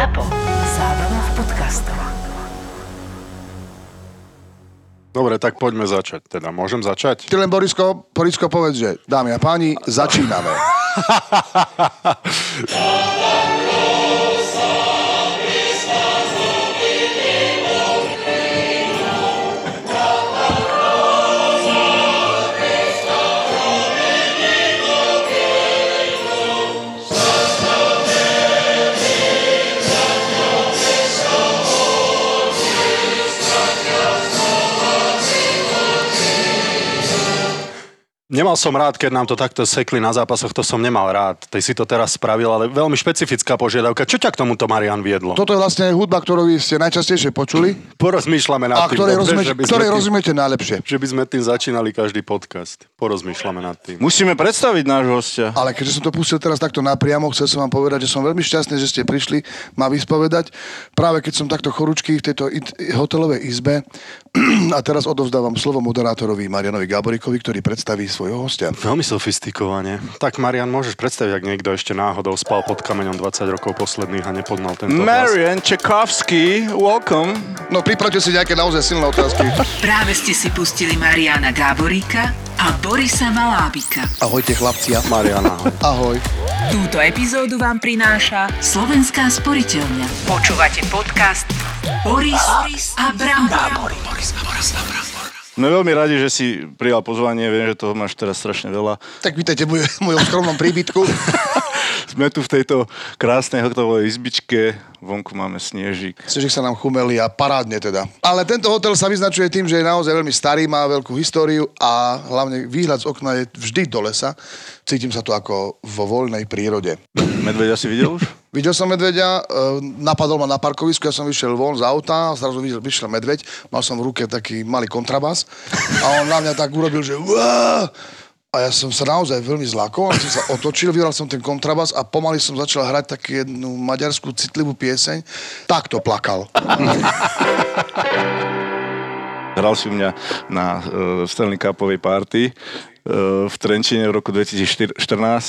ZAPO. Zábrná v podcastov. Dobre, tak poďme začať. Teda môžem začať? Ty len Borisko, Borisko povedz, že dámy a páni, začíname. Nemal som rád, keď nám to takto sekli na zápasoch, to som nemal rád. Ty si to teraz spravil, ale veľmi špecifická požiadavka. Čo ťa k tomuto, Marian, viedlo? Toto je vlastne hudba, ktorú vy ste najčastejšie počuli Porozmýšľame nad a tým. ktorej, dobre, rozumiete, že by sme ktorej tým- rozumiete najlepšie. Že by sme tým začínali každý podcast. Porozmýšľame nad tým. Musíme predstaviť nášho hostia. Ale keďže som to pustil teraz takto napriamo, chcel som vám povedať, že som veľmi šťastný, že ste prišli ma vyspovedať. Práve keď som takto chorúčky v tejto hotelovej izbe a teraz odovzdávam slovo moderátorovi Marianovi Gáborikovi, ktorý predstaví svojho hostia. Veľmi sofistikovane. Tak, Marian, môžeš predstaviť, ak niekto ešte náhodou spal pod kameňom 20 rokov posledných a nepoznal tento hlas. Marian Čekovský, welcome. No pripravte si nejaké naozaj silné otázky. Práve ste si pustili Mariana Gáboríka a Borisa Malábika. Ahojte chlapci. Marian, ahoj. Ahoj. Túto epizódu vám prináša Slovenská sporiteľňa. Počúvate podcast Boris, a Brambor. Sme veľmi radi, že si prijal pozvanie, viem, že toho máš teraz strašne veľa. Tak vítajte v mojom- skromnom príbytku. Sme tu v tejto krásnej hotelovej izbičke, vonku máme snežík. Snežík sa nám chumeli a parádne teda. Ale tento hotel sa vyznačuje tým, že je naozaj veľmi starý, má veľkú históriu a hlavne výhľad z okna je vždy do lesa. Cítim sa tu ako vo voľnej prírode. Medveďa si videl už? Videl som medveďa, e, napadol ma na parkovisku, ja som vyšiel von z auta, a zrazu videl, vyšiel medveď, mal som v ruke taký malý kontrabas a on na mňa tak urobil, že Uá! a ja som sa naozaj veľmi zlakol, som sa otočil, vyhral som ten kontrabas a pomaly som začal hrať takú jednu maďarskú citlivú pieseň. Takto plakal. Hral si u mňa na uh, Stanley Cupovej party v Trenčine v roku 2014.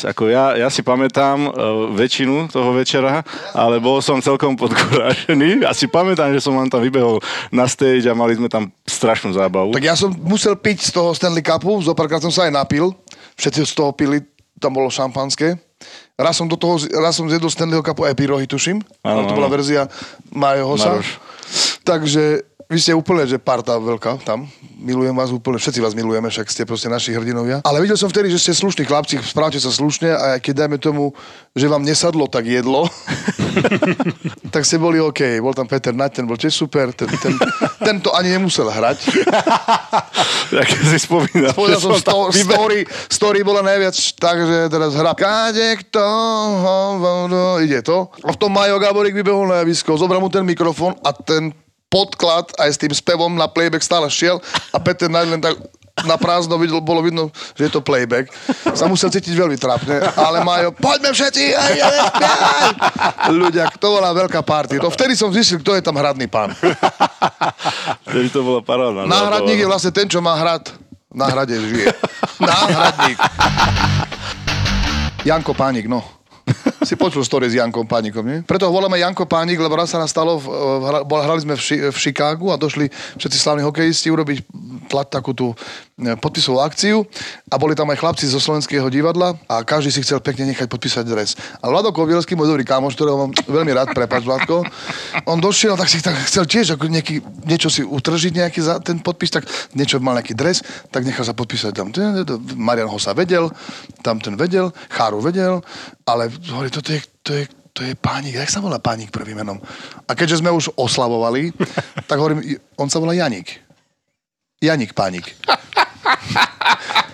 Ako ja, ja si pamätám uh, väčšinu toho večera, ale bol som celkom podkorážený. A si pamätám, že som vám tam vybehol na stage a mali sme tam strašnú zábavu. Tak ja som musel piť z toho Stanley Cupu, zo párkrát som sa aj napil, všetci z toho pili, tam bolo šampanské. Raz som do toho, raz som zjedol Stanleyho Cupu aj pyrohy, tuším. Ale to bola verzia Majo Hosa. Maroš. Takže vy ste úplne, že parta veľká tam. Milujem vás úplne, všetci vás milujeme, však ste proste naši hrdinovia. Ale videl som vtedy, že ste slušní chlapci, správte sa slušne a keď dajme tomu, že vám nesadlo tak jedlo, tak ste boli OK. Bol tam Peter Nať, ten bol tiež super, ten, ten, ten to ani nemusel hrať. Tak si spomínam, Povedal že som, sto, story, story bola najviac tak, že teraz hra Káde kto ide to. A v tom Majo Gáborík vybehol na javisko, zobral mu ten mikrofón a ten podklad aj s tým spevom na playback stále šiel a Peter Knight len tak na prázdno videl, bolo vidno, že je to playback. Sa musel cítiť veľmi trápne, ale Majo, poďme všetci, aj, aj, aj. Ľudia, to bola veľká party. To vtedy som zistil, kto je tam hradný pán. Vtedy to bola paráda. Náhradník je vlastne ten, čo má hrad. Na hrade žije. Náhradník. Janko Pánik, no. Si počul story s Jankom Pánikom, nie? Preto ho voláme Janko Pánik, lebo raz sa nás stalo, v, v, hrali sme v, Ši, Chicagu a došli všetci slavní hokejisti urobiť tla, takú tú e, podpisovú akciu a boli tam aj chlapci zo slovenského divadla a každý si chcel pekne nechať podpísať dres. A Vlado Kovielský, môj dobrý kámoš, ktorého mám veľmi rád, prepač Vladko, on došiel, tak si tak chcel tiež ako nejaký, niečo si utržiť nejaký za ten podpis, tak niečo mal nejaký dres, tak nechal sa podpísať tam. Marian Hosa vedel, tam ten vedel, Cháru vedel, ale hovorí, toto je, to je, to je pánik, jak sa volá pánik prvým menom? A keďže sme už oslavovali, tak hovorím, on sa volá Janik. Janik pánik.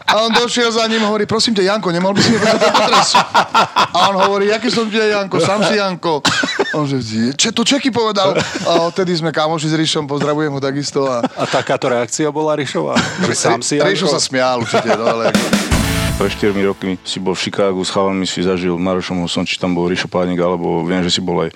A on došiel za ním a hovorí, prosím ťa, Janko, nemal by si mi povedať tento dres? A on hovorí, jaký som ti Janko, sám si Janko. On že, čo to Čeky povedal? A odtedy sme kamoši s Ríšom, pozdravujem ho takisto. A A takáto reakcia bola Rišová? Že sám si Ríšo Janko? sa smial určite, no ale... Pre 4 rokmi si bol v Chicagu, s chalami si zažil Marošom Hosom, či tam bol Rišo Pánik, alebo viem, že si bol aj,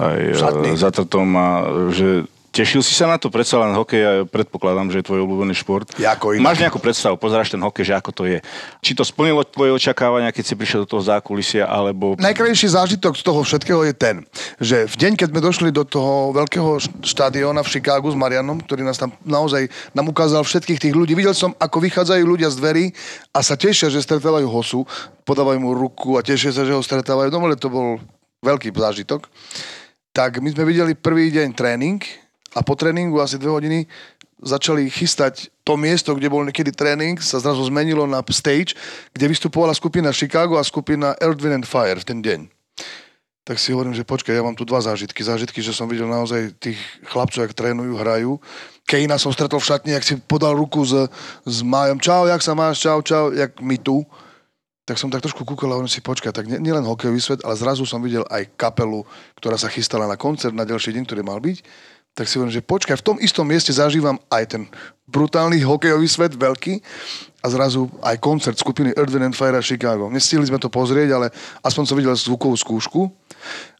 aj e, za Trtom a že Tešil si sa na to? Predsa len hokej, ja predpokladám, že je tvoj obľúbený šport. Jako inak. Máš nejakú predstavu, pozeráš ten hokej, že ako to je. Či to splnilo tvoje očakávania, keď si prišiel do toho zákulisia, alebo... Najkrajší zážitok z toho všetkého je ten, že v deň, keď sme došli do toho veľkého štadióna v Chicagu s Marianom, ktorý nás tam naozaj nám ukázal všetkých tých ľudí, videl som, ako vychádzajú ľudia z dverí a sa tešia, že stretávajú hosu, podávajú mu ruku a tešia sa, že ho stretávajú. No, to bol veľký zážitok. Tak my sme videli prvý deň tréning a po tréningu asi dve hodiny začali chystať to miesto, kde bol niekedy tréning, sa zrazu zmenilo na stage, kde vystupovala skupina Chicago a skupina Earth, Wind and Fire v ten deň. Tak si hovorím, že počkaj, ja mám tu dva zážitky. Zážitky, že som videl naozaj tých chlapcov, jak trénujú, hrajú. Kejna som stretol v šatni, jak si podal ruku s, s Májom. Čau, jak sa máš? Čau, čau, jak my tu tak som tak trošku kúkol a hovorím si, počkaj, tak nielen nie hokejový svet, ale zrazu som videl aj kapelu, ktorá sa chystala na koncert na ďalší deň, ktorý mal byť. Tak si hovorím, že počkaj, v tom istom mieste zažívam aj ten brutálny hokejový svet, veľký, a zrazu aj koncert skupiny Earth, Wind and Fire a Chicago. Nestihli sme to pozrieť, ale aspoň som videl zvukovú skúšku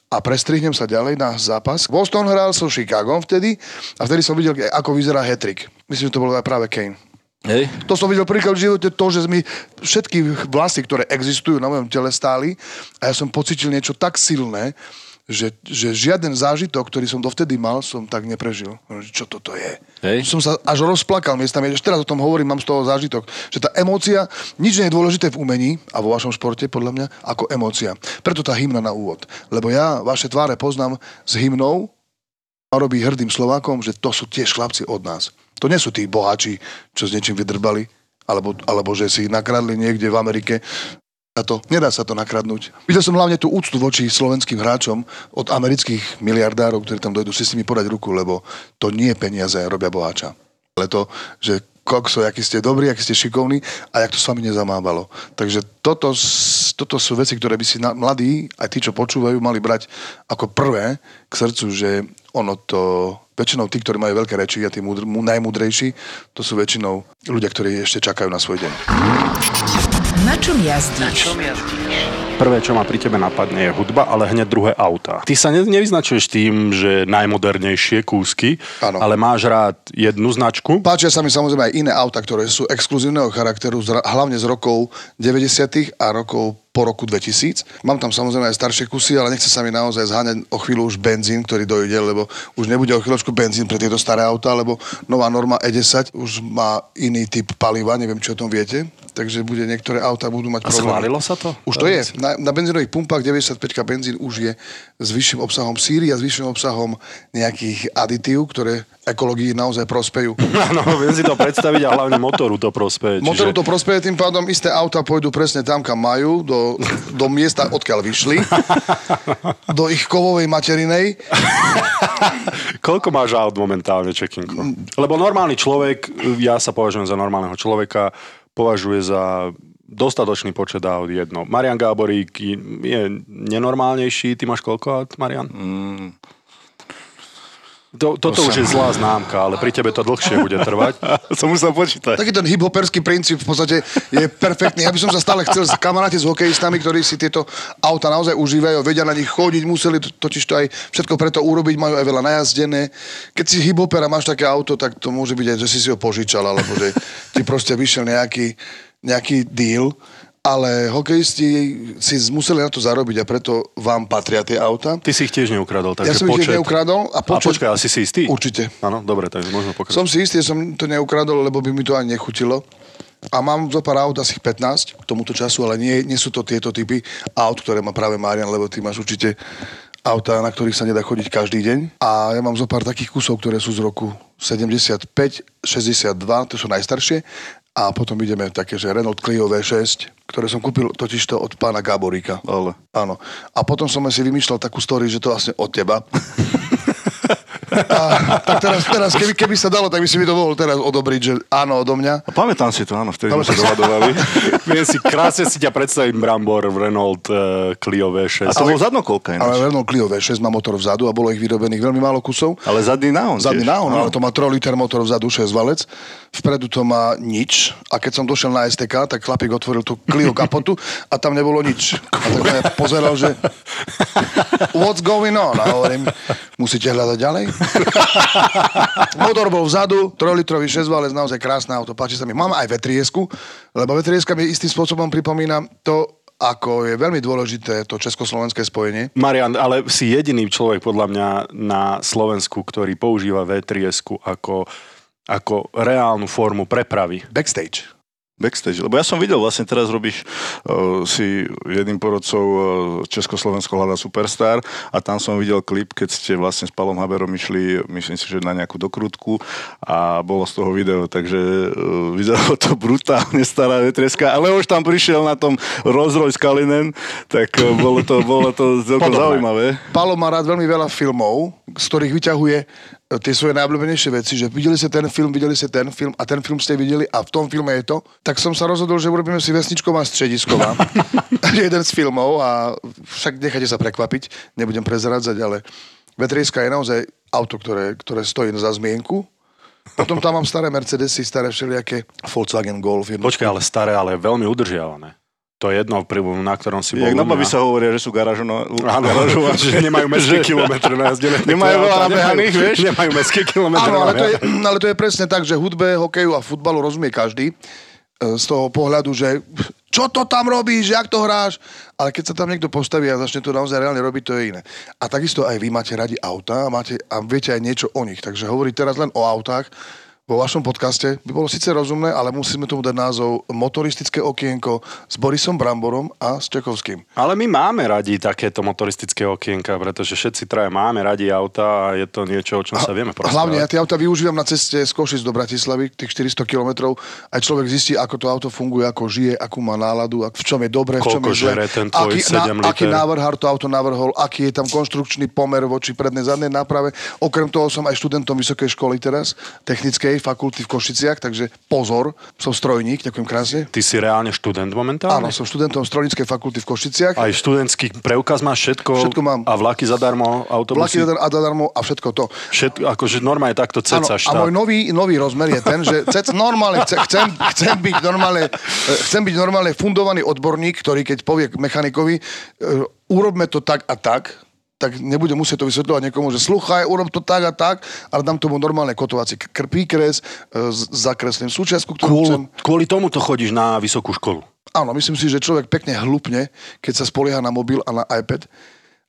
a prestrihnem sa ďalej na zápas. Boston hral so Chicago vtedy a vtedy som videl, ako vyzerá hetrik. Myslím, že to bol aj práve Kane. Hej. To som videl príklad v živote, to, že mi všetky vlasy, ktoré existujú na mojom tele stáli a ja som pocitil niečo tak silné, že, že žiaden zážitok, ktorý som dovtedy mal, som tak neprežil. Čo toto je? Hej. Som sa až rozplakal miestami. Ešte teraz o tom hovorím, mám z toho zážitok. Že tá emócia, nič nie je dôležité v umení a vo vašom športe, podľa mňa, ako emócia. Preto tá hymna na úvod. Lebo ja vaše tváre poznám s hymnou a robí hrdým Slovákom, že to sú tiež chlapci od nás. To nie sú tí boháči, čo s niečím vydrbali, alebo, alebo že si nakradli niekde v Amerike. To, nedá sa to nakradnúť. Videl som hlavne tú úctu voči slovenským hráčom od amerických miliardárov, ktorí tam dojdú si s nimi podať ruku, lebo to nie peniaze robia boháča. Ale to, že kokso, aký ste dobrí, aký ste šikovní a jak to s vami nezamávalo. Takže toto, toto sú veci, ktoré by si mladí, aj tí, čo počúvajú, mali brať ako prvé k srdcu, že ono to väčšinou tí, ktorí majú veľké reči a tí múdr, najmúdrejší, to sú väčšinou ľudia, ktorí ešte čakajú na svoj deň. Na čom jazdíš? Na čom jazdíš? Prvé, čo ma pri tebe napadne, je hudba, ale hneď druhé auta. Ty sa ne, nevyznačuješ tým, že najmodernejšie kúsky, ano. ale máš rád jednu značku. Páčia sa mi samozrejme aj iné auta, ktoré sú exkluzívneho charakteru, hlavne z rokov 90. a rokov po roku 2000. Mám tam samozrejme aj staršie kusy, ale nechce sa mi naozaj zháňať o chvíľu už benzín, ktorý dojde, lebo už nebude o chvíľočku benzín pre tieto staré auta, lebo nová norma E10 už má iný typ paliva, neviem, či o tom viete takže bude niektoré auta budú mať problém. A schválilo sa to? Už to je. Na, na benzínových pumpách 95 benzín už je s vyšším obsahom síry a s vyšším obsahom nejakých aditív, ktoré ekológii naozaj prospejú. Áno, viem si to predstaviť a hlavne motoru to prospeje. Motoru čiže... to prospeje, tým pádom isté auta pôjdu presne tam, kam majú, do, do miesta, odkiaľ vyšli, do ich kovovej materinej. Koľko máš aut momentálne, Čekinko? Lebo normálny človek, ja sa považujem za normálneho človeka, považuje za dostatočný počet aut jedno. Marian Gáborík je nenormálnejší. Ty máš koľko aut, Marian? Mm. To, toto už je zlá známka, ale pri tebe to dlhšie bude trvať. Som musel počítať. Taký ten hiphoperský princíp v podstate je perfektný. Ja by som sa stále chcel s kamaráti s hokejistami, ktorí si tieto auta naozaj užívajú, vedia na nich chodiť, museli totiž to aj všetko preto urobiť, majú aj veľa najazdené. Keď si hiphoper a máš také auto, tak to môže byť aj, že si si ho požičal, alebo že ti proste vyšiel nejaký, nejaký deal ale hokejisti si museli na to zarobiť a preto vám patria tie auta. Ty si ich tiež neukradol, takže Ja som počet... ich neukradol. A, počet... a počkaj, asi si istý? Určite. Áno, dobre, takže môžeme pokračovať. Som si istý, že som to neukradol, lebo by mi to ani nechutilo. A mám zo pár aut, asi 15 k tomuto času, ale nie, nie sú to tieto typy aut, ktoré má práve Marian, lebo ty máš určite auta, na ktorých sa nedá chodiť každý deň. A ja mám zo pár takých kusov, ktoré sú z roku 75, 62, to sú najstaršie. A potom ideme také, že Renault Clio V6, ktoré som kúpil totižto od pána Gáboríka. Ale. Áno. A potom som si vymýšľal takú story, že to vlastne od teba. A, tak teraz, teraz keby, keby sa dalo, tak by si mi to mohol teraz odobriť, že áno, odo mňa. A pamätám si to, áno, vtedy sme sa dohadovali. Viem si, krásne si ťa predstavím Brambor v Renault uh, Clio V6. A to bol zadnokolka ináč. Ale Renault Clio V6 má motor vzadu a bolo ich vyrobených veľmi málo kusov. Ale zadný náhon Zadný náhon, ale to má 3 liter motor vzadu, 6 valec. Vpredu to má nič. A keď som došiel na STK, tak chlapík otvoril tú Clio kapotu a tam nebolo nič. A tak ja pozeral, že what's going on? A hovorím, musíte hľadať ďalej? Motor bol vzadu, 3-litrový 6-válec, naozaj krásne auto, páči sa mi. Mám aj vetriesku, lebo vetrieska mi istým spôsobom pripomína to, ako je veľmi dôležité to československé spojenie. Marian, ale si jediný človek podľa mňa na Slovensku, ktorý používa v ako, ako reálnu formu prepravy. Backstage. Backstage, lebo ja som videl, vlastne teraz robíš uh, si jedným porodcov uh, Československo hľada Superstar a tam som videl klip, keď ste vlastne s Palom Haberom išli, myslím si, že na nejakú dokrutku a bolo z toho video, takže uh, vyzeralo to brutálne stará vetreska, ale už tam prišiel na tom Royce Kalinen, tak uh, bolo to, bolo to celkom zaujímavé. Palo má rád veľmi veľa filmov, z ktorých vyťahuje tie svoje najobľúbenejšie veci, že videli ste ten film, videli ste ten film a ten film ste videli a v tom filme je to, tak som sa rozhodol, že urobíme si vesničková stredisková. jeden z filmov a však nechajte sa prekvapiť, nebudem prezradzať, ale Vetrieska je naozaj auto, ktoré, ktoré stojí za zmienku. Potom tam mám staré Mercedesy, staré všelijaké Volkswagen Golf. Jednotky. Počkaj, ale staré, ale veľmi udržiavané. To je jedno, na ktorom si bol. Jak na babi sa hovoria, že sú garážno, Áno, že nemajú mestské kilometre najazdené. Nemajú veľa nabehaných, vieš? Nemajú mestské kilometre. Áno, ale to, je, ale to je presne tak, že hudbe, hokeju a futbalu rozumie každý e, z toho pohľadu, že čo to tam robíš, jak to hráš, ale keď sa tam niekto postaví a začne to naozaj reálne robiť, to je iné. A takisto aj vy máte radi auta a, máte, a viete aj niečo o nich, takže hovorí teraz len o autách, vo vašom podcaste by bolo síce rozumné, ale musíme tomu dať názov Motoristické okienko s Borisom Bramborom a s Čekovským. Ale my máme radi takéto motoristické okienka, pretože všetci traja máme radi auta a je to niečo, o čom sa vieme porozprávať. Hlavne ja tie auta využívam na ceste z Košic do Bratislavy, tých 400 kilometrov. Aj človek zistí, ako to auto funguje, ako žije, akú má náladu, v čom je dobre, v čom je zle. ten aký, 7 na, aký návrhár to auto navrhol, aký je tam konštrukčný pomer voči prednej zadnej náprave. Okrem toho som aj študentom vysokej školy teraz, technickej fakulty v Košic Košiciach, takže pozor, som strojník, ďakujem krásne. Ty si reálne študent momentálne? Áno, som študentom strojníckej fakulty v Košiciach. Aj študentský preukaz máš všetko? Všetko mám. A vlaky zadarmo, autobusy? Vlaky zadarmo a všetko to. Všetko, akože normálne takto cecaš. Áno, a môj nový, nový rozmer je ten, že cec, normálne chcem, chcem, chcem, byť normálne, chcem byť normálne fundovaný odborník, ktorý keď povie mechanikovi, uh, urobme to tak a tak, tak nebudem musieť to vysvetľovať niekomu, že sluchaj, urob to tak a tak, ale dám tomu normálne kotovací výkres, e, zakreslím súčiastku, ktorú kvôli, chcem. Kvôli tomu to chodíš na vysokú školu. Áno, myslím si, že človek pekne hlupne, keď sa spolieha na mobil a na iPad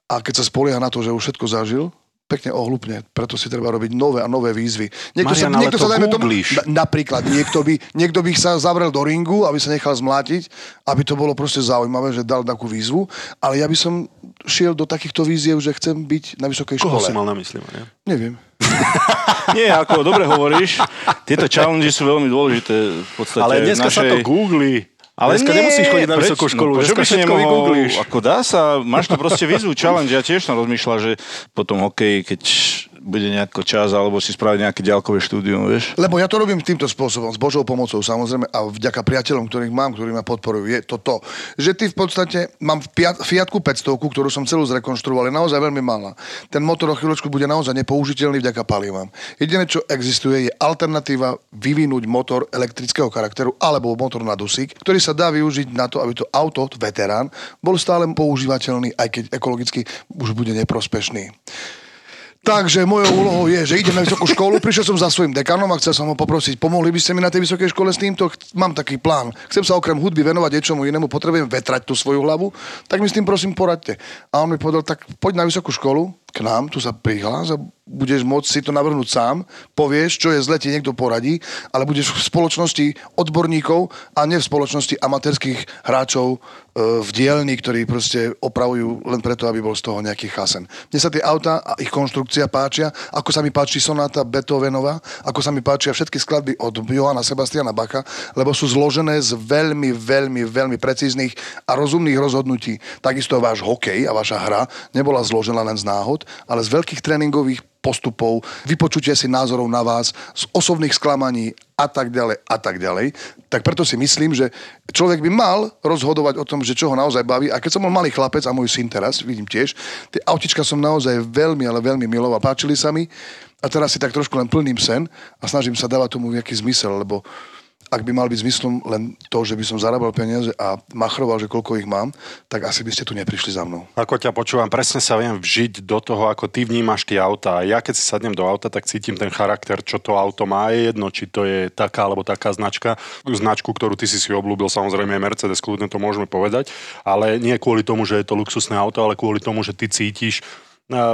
a keď sa spolieha na to, že už všetko zažil, pekne ohlupne, preto si treba robiť nové a nové výzvy. Niekto Marian, sa, niekto sa dajme tomu, napríklad niekto by, niekto by sa zavrel do ringu, aby sa nechal zmlátiť, aby to bolo proste zaujímavé, že dal takú výzvu, ale ja by som šiel do takýchto víziev, že chcem byť na vysokej Koho škole. si mal na mysli, ne? Neviem. Nie, ako dobre hovoríš, tieto challenge sú veľmi dôležité v podstate. Ale dneska našej... sa to googli. Ale Dneska nie, nemusíš chodiť na preč, vysokú školu, no, dneska všetko nemohol, vygooglíš. Ako dá sa, máš to proste výzvu, challenge. Ja tiež som rozmýšľal, že potom hokej, keď bude nejako čas, alebo si spraviť nejaké ďalkové štúdium, vieš? Lebo ja to robím týmto spôsobom, s Božou pomocou samozrejme a vďaka priateľom, ktorých mám, ktorí ma podporujú, je to to, že ty v podstate, mám Fiatku 500, ktorú som celú zrekonštruoval, je naozaj veľmi malá. Ten motor o chvíľočku bude naozaj nepoužiteľný vďaka palivám. Jediné, čo existuje, je alternatíva vyvinúť motor elektrického charakteru alebo motor na dusík, ktorý sa dá využiť na to, aby to auto, veterán, bol stále používateľný, aj keď ekologicky už bude neprospešný. Takže mojou úlohou je, že idem na vysokú školu, prišiel som za svojim dekanom a chcel som ho poprosiť, pomohli by ste mi na tej vysokej škole s týmto? Mám taký plán. Chcem sa okrem hudby venovať niečomu inému, potrebujem vetrať tú svoju hlavu, tak mi s tým prosím poradte. A on mi povedal, tak poď na vysokú školu, k nám, tu sa prihlás a budeš môcť si to navrhnúť sám, povieš, čo je zle, ti niekto poradí, ale budeš v spoločnosti odborníkov a nie v spoločnosti amatérských hráčov e, v dielni, ktorí proste opravujú len preto, aby bol z toho nejaký chasen. Mne sa tie auta a ich konštrukcia páčia, ako sa mi páči sonáta Beethovenova, ako sa mi páčia všetky skladby od Johanna Sebastiana Bacha, lebo sú zložené z veľmi, veľmi, veľmi precíznych a rozumných rozhodnutí. Takisto váš hokej a vaša hra nebola zložená len z náhod, ale z veľkých tréningových postupov, vypočutie si názorov na vás, z osobných sklamaní a tak ďalej a tak ďalej. Tak preto si myslím, že človek by mal rozhodovať o tom, že čo ho naozaj baví. A keď som bol malý chlapec a môj syn teraz, vidím tiež, tie autička som naozaj veľmi, ale veľmi miloval. Páčili sa mi a teraz si tak trošku len plným sen a snažím sa dávať tomu nejaký zmysel, lebo ak by mal byť zmyslom len to, že by som zarábal peniaze a machroval, že koľko ich mám, tak asi by ste tu neprišli za mnou. Ako ťa počúvam, presne sa viem vžiť do toho, ako ty vnímaš tie auta. Ja keď si sadnem do auta, tak cítim ten charakter, čo to auto má. Je jedno, či to je taká alebo taká značka. Značku, ktorú ty si si obľúbil, samozrejme je Mercedes, kľudne to môžeme povedať. Ale nie kvôli tomu, že je to luxusné auto, ale kvôli tomu, že ty cítiš,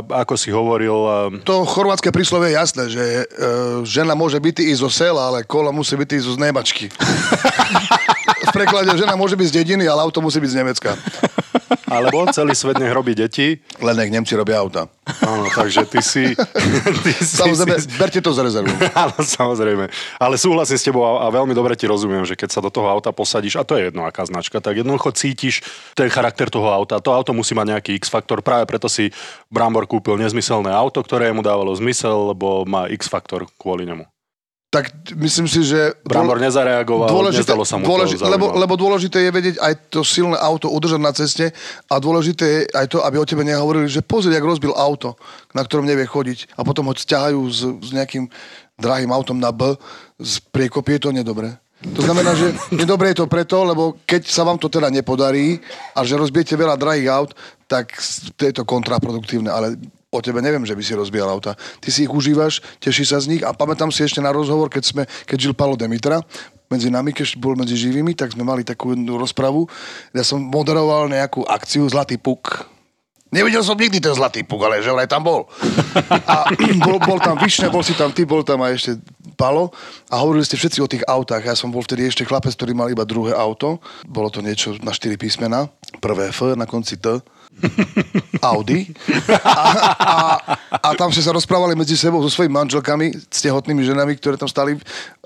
ako si hovoril, To chorvátske príslovie je jasné, že e, žena môže byť i zo sela, ale kola musí byť i zo znémačky. v preklade žena môže byť z dediny, ale auto musí byť z Nemecka. Alebo celý svet nech robí deti. Len nech Nemci robia auta. Áno, takže ty si... Ty si Samozrejme, si- berte to za rezervu. Áno, samozrejme. Ale súhlasím s tebou a, a veľmi dobre ti rozumiem, že keď sa do toho auta posadíš, a to je jedno aká značka, tak jednoducho cítiš ten charakter toho auta. To auto musí mať nejaký X-faktor, práve preto si Brambor kúpil nezmyselné auto, ktoré mu dávalo zmysel, lebo má X-faktor kvôli nemu. Tak myslím si, že... Brambor nezareagoval, nezdalo sa mu dôležité, to lebo, lebo dôležité je vedieť aj to silné auto udržať na ceste a dôležité je aj to, aby o tebe nehovorili, že pozri, jak rozbil auto, na ktorom nevie chodiť a potom ho ťahajú s, s nejakým drahým autom na B z priekopy, je to nedobré. To znamená, že nedobré je to preto, lebo keď sa vám to teda nepodarí a že rozbijete veľa drahých aut, tak to je to kontraproduktívne, ale o tebe neviem, že by si rozbíjal auta. Ty si ich užívaš, teší sa z nich a pamätám si ešte na rozhovor, keď, sme, keď žil Palo Demitra, medzi nami, keď bol medzi živými, tak sme mali takú jednu rozpravu. Ja som moderoval nejakú akciu Zlatý puk. Nevidel som nikdy ten Zlatý puk, ale že vraj tam bol. A bol, bol tam Višňa, bol si tam ty, bol tam aj ešte Palo a hovorili ste všetci o tých autách. Ja som bol vtedy ešte chlapec, ktorý mal iba druhé auto. Bolo to niečo na štyri písmena. Prvé F, na konci T. Audi. A, a, a tam ste sa rozprávali medzi sebou so svojimi manželkami, s tehotnými ženami, ktoré tam stali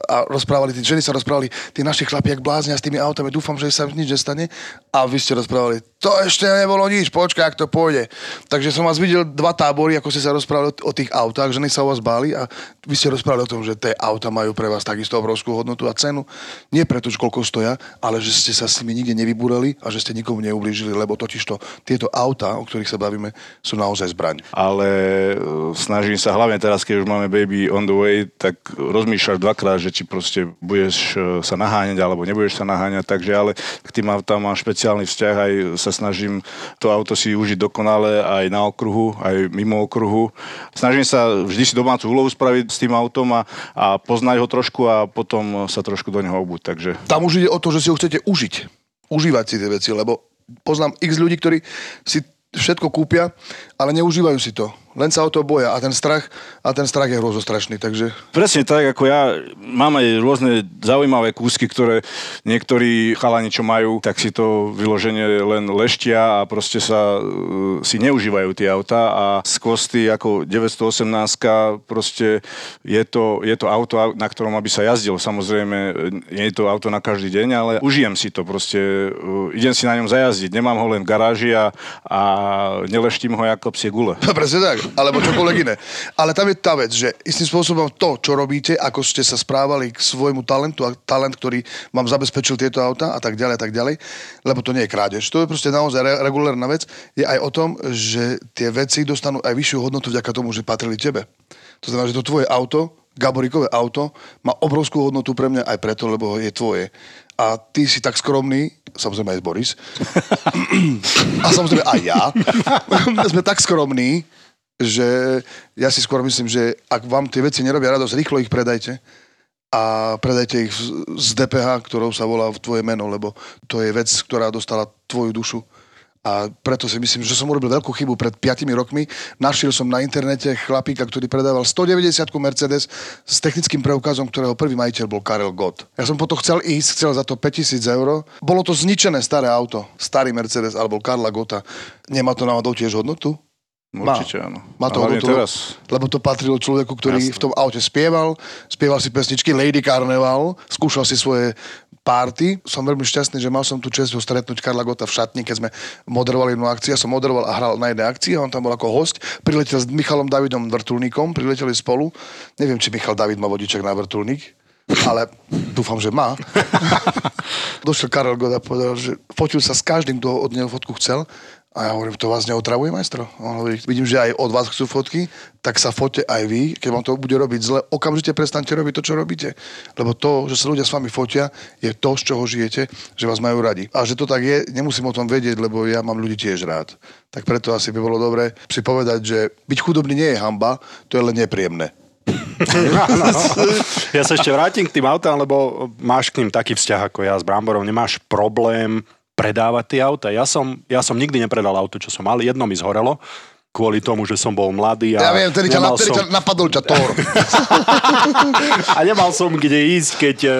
a rozprávali, tí ženy sa rozprávali, tí naši chlapi, jak bláznia s tými autami, dúfam, že sa nič nestane. A vy ste rozprávali, to ešte nebolo nič, počkaj, ak to pôjde. Takže som vás videl dva tábory, ako ste sa rozprávali o, tých autách, ženy sa o vás báli a vy ste rozprávali o tom, že tie auta majú pre vás takisto obrovskú hodnotu a cenu. Nie preto, koľko stoja, ale že ste sa s nimi nikde nevybúrali a že ste nikomu neublížili, lebo totižto tieto auta, o ktorých sa bavíme, sú naozaj zbraň. ale e, snažím sa, hlavne teraz, keď už máme baby on the way, tak rozmýšľaš dvakrát, že či proste budeš e, sa naháňať, alebo nebudeš sa naháňať, takže ale k tým autám mám špeciálny vzťah, aj sa snažím to auto si užiť dokonale aj na okruhu, aj mimo okruhu. Snažím sa vždy si domácu úlohu spraviť s tým autom a, a poznať ho trošku a potom sa trošku do neho obuť, takže Tam už ide o to, že si ho chcete užiť. Užívať si tie veci, lebo poznám x ľudí, ktorí si všetko kúpia, ale neužívajú si to. Len sa o to boja a ten strach, a ten strach je hrozostrašný, takže Presne tak, ako ja mám aj rôzne zaujímavé kúsky, ktoré niektorí chalani, čo majú, tak si to vyloženie len leštia a proste sa uh, si neužívajú tie auta a z kosty ako 918 proste je to, je to auto, na ktorom aby sa jazdil. Samozrejme, nie je to auto na každý deň, ale užijem si to proste, uh, idem si na ňom zajazdiť, nemám ho len v garáži a, a neleštím ho ako psie gule. Presne tak, alebo čokoľvek iné. Ale tam je tá vec, že istým spôsobom to, čo robíte, ako ste sa správali k svojmu talentu a talent, ktorý vám zabezpečil tieto auta a tak ďalej a tak ďalej, lebo to nie je krádež. To je proste naozaj re- regulárna vec, je aj o tom, že tie veci dostanú aj vyššiu hodnotu vďaka tomu, že patrili tebe. To znamená, že to tvoje auto, Gaborikové auto, má obrovskú hodnotu pre mňa aj preto, lebo je tvoje. A ty si tak skromný, samozrejme aj Boris, a samozrejme aj ja, sme tak skromní, že ja si skôr myslím, že ak vám tie veci nerobia radosť, rýchlo ich predajte a predajte ich z- DPH, ktorou sa volá v tvoje meno, lebo to je vec, ktorá dostala tvoju dušu. A preto si myslím, že som urobil veľkú chybu pred 5 rokmi. Našiel som na internete chlapíka, ktorý predával 190 Mercedes s technickým preukazom, ktorého prvý majiteľ bol Karel Gott. Ja som potom chcel ísť, chcel za to 5000 eur. Bolo to zničené staré auto, starý Mercedes alebo Karla Gota. Nemá to náhodou tiež hodnotu? Má. Určite áno. Má to hodnotu, teraz. lebo to patrilo človeku, ktorý Jasné. v tom aute spieval, spieval si pesničky Lady Carnival, skúšal si svoje party. Som veľmi šťastný, že mal som tu čest ho stretnúť Karla Gota v šatni, keď sme moderovali jednu akciu. Ja som moderoval a hral na jednej akcii a on tam bol ako host. Priletel s Michalom Davidom Vrtulníkom, prileteli spolu. Neviem, či Michal David má vodiček na vrtulník, ale dúfam, že má. Došiel Karel God a povedal, že fotil sa s každým, kto od neho fotku chcel A ja hovorím, to vás neotravuje, majstro? On hovorí, vidím, že aj od vás chcú fotky, tak sa fote aj vy. Keď vám to bude robiť zle, okamžite prestaňte robiť to, čo robíte. Lebo to, že sa ľudia s vami fotia, je to, z čoho žijete, že vás majú radi. A že to tak je, nemusím o tom vedieť, lebo ja mám ľudí tiež rád. Tak preto asi by bolo dobre si povedať, že byť chudobný nie je hamba, to je len nepríjemné. Ja sa ešte vrátim k tým autám, lebo máš k ním taký vzťah ako ja s Bramborom. Nemáš problém predávať tie auta. Ja som, ja som nikdy nepredal auto, čo som mal. Jedno mi zhorelo kvôli tomu, že som bol mladý a Ja viem, tedy ťa, nemal tedy ťa som, napadol ťa Thor. a nemal som kde ísť, keď e, e,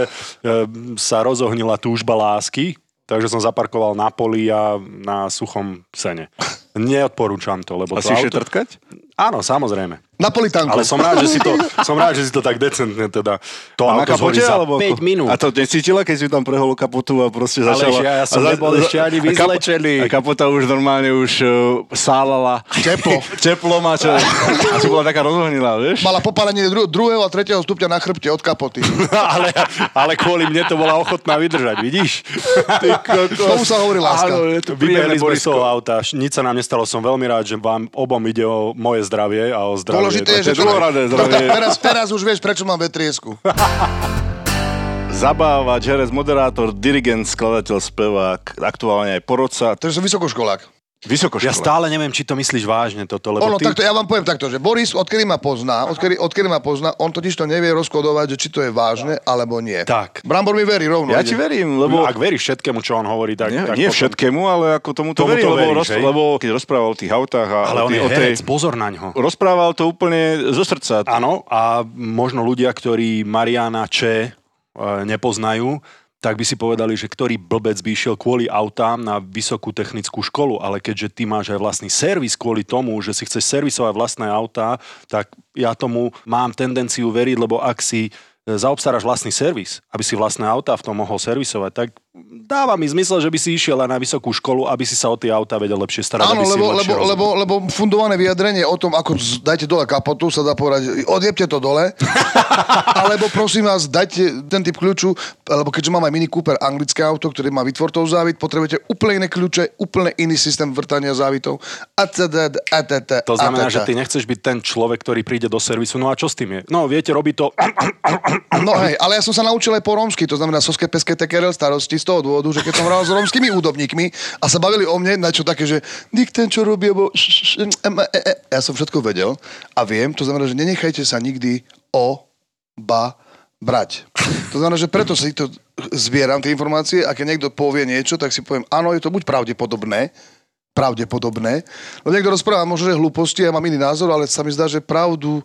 sa rozohnila túžba lásky, takže som zaparkoval na poli a na suchom sene. Neodporúčam to, lebo A to si auto... šetrtkať? Áno, samozrejme. Napolitánku. Ale som rád, že si to, som rád, že si to tak decentne teda. To A na auto kapote, za alebo 5 ako? minút. A to necítila, keď si tam prehol kapotu a proste Ale začala... ja- ja som a nebol ešte ani a kapo- vyzlečený. A kapota už normálne už uh, sálala. Teplo. Teplom a čo... A si bola taká rozohnilá, vieš? Mala popálenie dru- druhého a tretieho stupňa na chrbte od kapoty. ale, ale kvôli mne to bola ochotná vydržať, vidíš? Ty kokos. Tomu sa hovorí láska. Áno, je to Vybehli sme z toho auta, nič sa nám nestalo, som veľmi rád, že vám obom ide o moje zdravie a o zdravie. Dôležité je, že... druhoradé zdravie. Teraz, teraz už vieš, prečo mám vetriesku. Zabávač, herec, moderátor, dirigent, skladateľ, spevák, aktuálne aj porodca, To som vysokoškolák. Vysokoškola. Ja stále neviem, či to myslíš vážne toto, lebo Ono, ty... takto, ja vám poviem takto, že Boris, odkedy ma pozná, odkedy, odkedy ma pozná, on totiž to nevie rozkodovať, že či to je vážne, alebo nie. Tak. Brambor mi verí rovno. Ja ide. ti verím, Lebo... Ak veríš všetkému, čo on hovorí, tak... Nie, tak nie potom- všetkému, ale ako tomu to verím, to lebo, veríš, roz, lebo keď rozprával o tých autách a Ale o, on tý, je o tej, herec, pozor na ňo. rozprával to úplne zo srdca. Áno, a možno ľudia, ktorí Mariana Če e, nepoznajú, tak by si povedali, že ktorý blbec by išiel kvôli autám na vysokú technickú školu, ale keďže ty máš aj vlastný servis kvôli tomu, že si chceš servisovať vlastné autá, tak ja tomu mám tendenciu veriť, lebo ak si e, zaobstaráš vlastný servis, aby si vlastné autá v tom mohol servisovať, tak dáva mi zmysel, že by si išiel aj na vysokú školu, aby si sa o tie autá vedel lepšie starať. Áno, lebo, lebo, rozumel. lebo, lebo fundované vyjadrenie o tom, ako z- dajte dole kapotu, sa dá povedať, odjebte to dole, alebo prosím vás, dajte ten typ kľúču, lebo keďže mám aj Mini Cooper, anglické auto, ktoré má vytvortov závit, potrebujete úplne iné kľúče, úplne iný systém vrtania závitov. A teda, a teda, To znamená, a že ty nechceš byť ten človek, ktorý príde do servisu. No a čo s tým je? No, viete, robí to... No hej, ale ja som sa naučil aj po rómsky, to znamená soske peske tekerel starosti z toho dôvodu, že keď som hral s rómskymi údobníkmi a sa bavili o mne, na čo také, že nik ten, čo robí, em, e, e. ja som všetko vedel a viem, to znamená, že nenechajte sa nikdy o ba brať. To znamená, že preto si to zbieram, tie informácie a keď niekto povie niečo, tak si poviem, áno, je to buď pravdepodobné, pravdepodobné. No niekto rozpráva možno, že hlúposti, ja mám iný názor, ale sa mi zdá, že pravdu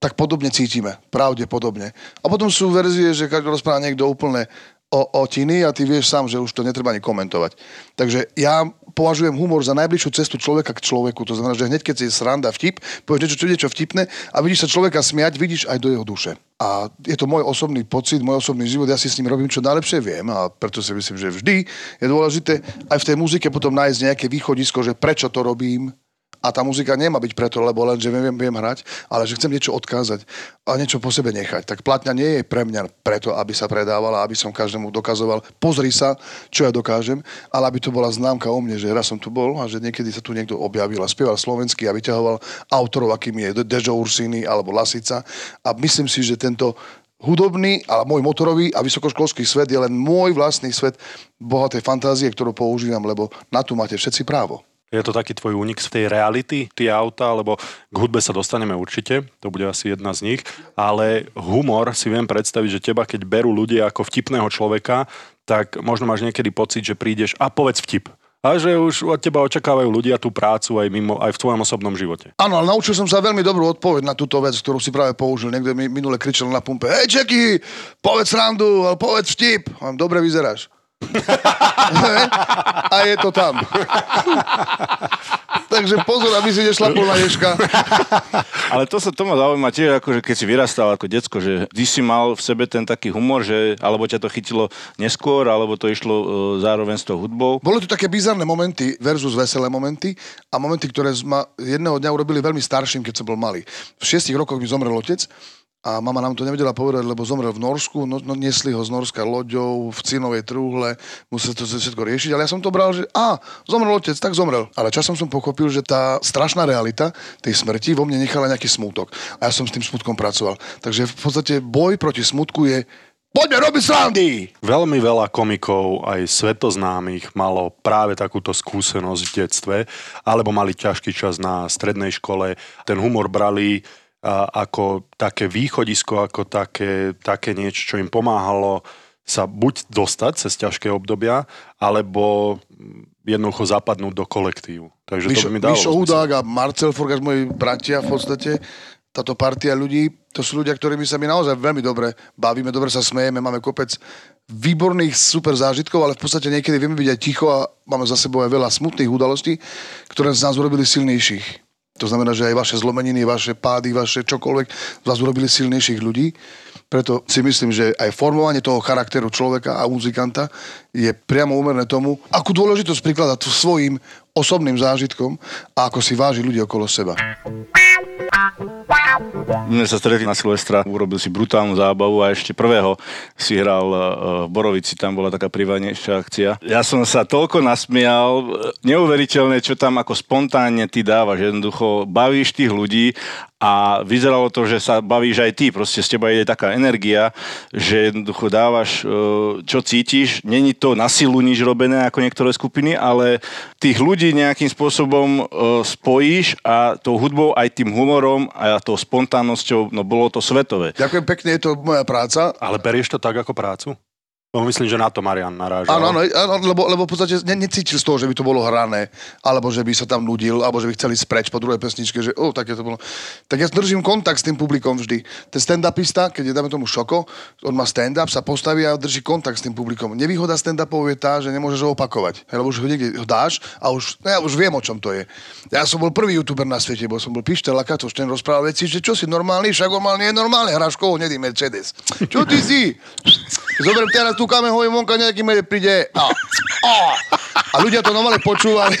tak podobne cítime. Pravdepodobne. A potom sú verzie, že každý rozpráva niekto úplne o, tiny a ty vieš sám, že už to netreba ani komentovať. Takže ja považujem humor za najbližšiu cestu človeka k človeku. To znamená, že hneď keď si sranda vtip, povieš niečo, čo niečo vtipné a vidíš sa človeka smiať, vidíš aj do jeho duše. A je to môj osobný pocit, môj osobný život, ja si s ním robím, čo najlepšie viem a preto si myslím, že vždy je dôležité aj v tej muzike potom nájsť nejaké východisko, že prečo to robím, a tá muzika nemá byť preto, lebo len, že viem, viem hrať, ale že chcem niečo odkázať a niečo po sebe nechať. Tak platňa nie je pre mňa preto, aby sa predávala, aby som každému dokazoval, pozri sa, čo ja dokážem, ale aby to bola známka o mne, že raz som tu bol a že niekedy sa tu niekto objavil a spieval slovensky a vyťahoval autorov, akým je Dežo Ursiny alebo Lasica. A myslím si, že tento hudobný, ale môj motorový a vysokoškolský svet je len môj vlastný svet bohatej fantázie, ktorú používam, lebo na tu máte všetci právo. Je to taký tvoj únik z tej reality, tie auta, lebo k hudbe sa dostaneme určite, to bude asi jedna z nich, ale humor si viem predstaviť, že teba, keď berú ľudia ako vtipného človeka, tak možno máš niekedy pocit, že prídeš a povedz vtip. A že už od teba očakávajú ľudia tú prácu aj, mimo, aj v tvojom osobnom živote. Áno, ale naučil som sa veľmi dobrú odpoveď na túto vec, ktorú si práve použil. Niekto mi minule kričal na pumpe, hej Čeky, povedz randu, povedz vtip. Dobre vyzeráš. A je to tam. Takže pozor, aby si nešlapol na ješka. Ale to sa to ma zaujíma tiež, akože keď si vyrastal ako decko, že ty si mal v sebe ten taký humor, že alebo ťa to chytilo neskôr, alebo to išlo e, zároveň s tou hudbou. Boli tu také bizarné momenty versus veselé momenty a momenty, ktoré ma jedného dňa urobili veľmi starším, keď som bol malý. V šiestich rokoch mi zomrel otec a mama nám to nevedela povedať, lebo zomrel v Norsku, no, no nesli ho z Norska loďou v cinovej trúhle, musel to všetko riešiť, ale ja som to bral, že a, zomrel otec, tak zomrel. Ale časom som pochopil, že tá strašná realita tej smrti vo mne nechala nejaký smútok. A ja som s tým smutkom pracoval. Takže v podstate boj proti smutku je Poďme robiť srandy! Veľmi veľa komikov, aj svetoznámych, malo práve takúto skúsenosť v detstve, alebo mali ťažký čas na strednej škole. Ten humor brali ako také východisko, ako také, také niečo, čo im pomáhalo sa buď dostať cez ťažké obdobia, alebo jednoducho zapadnúť do kolektívu. Takže Mišo, to by mi dalo Mišo. Hudák a Marcel Forgas, moji bratia v podstate, táto partia ľudí, to sú ľudia, ktorými sa my naozaj veľmi dobre bavíme, dobre sa smejeme, máme kopec výborných super zážitkov, ale v podstate niekedy vieme byť aj ticho a máme za sebou aj veľa smutných udalostí, ktoré z nás urobili silnejších. To znamená, že aj vaše zlomeniny, vaše pády, vaše čokoľvek vás urobili silnejších ľudí. Preto si myslím, že aj formovanie toho charakteru človeka a muzikanta je priamo úmerné tomu, akú dôležitosť prikladať svojim osobným zážitkom a ako si váži ľudí okolo seba. Sme sa stretli na Silvestra, urobil si brutálnu zábavu a ešte prvého si hral eh, v Borovici, tam bola taká privátnejšia akcia. Ja som sa toľko nasmial, eh, neuveriteľné, čo tam ako spontánne ty dávaš. Jednoducho bavíš tých ľudí a vyzeralo to, že sa bavíš aj ty. Proste z teba ide taká energia, že jednoducho dávaš, eh, čo cítiš. Není to na silu nič robené ako niektoré skupiny, ale tých ľudí nejakým spôsobom spojíš a tou hudbou aj tým humorom a tou spontánnosťou, no bolo to svetové. Ďakujem pekne, je to moja práca. Ale berieš to tak ako prácu? No, myslím, že na to Marian narážal. Áno, áno, áno lebo, lebo v podstate ne, necítil z toho, že by to bolo hrané, alebo že by sa tam nudil, alebo že by chceli spreč po druhej pesničke, že oh, také to bolo. Tak ja držím kontakt s tým publikom vždy. Ten stand-upista, keď je dáme tomu šoko, on má stand-up, sa postaví a drží kontakt s tým publikom. Nevýhoda stand-upov je tá, že nemôžeš ho opakovať. Lebo už ho niekde dáš a už, no ja už viem, o čom to je. Ja som bol prvý youtuber na svete, bo som bol Pištel Lakatoš, ten rozprával veci, že čo si normálny, však nie je normálny, hráš koho, nedý Mercedes. Čo ty si? Zoberiem teraz tú kameru, hovorím vonka, nejaký medveď príde a, a, a ľudia to normálne počúvali,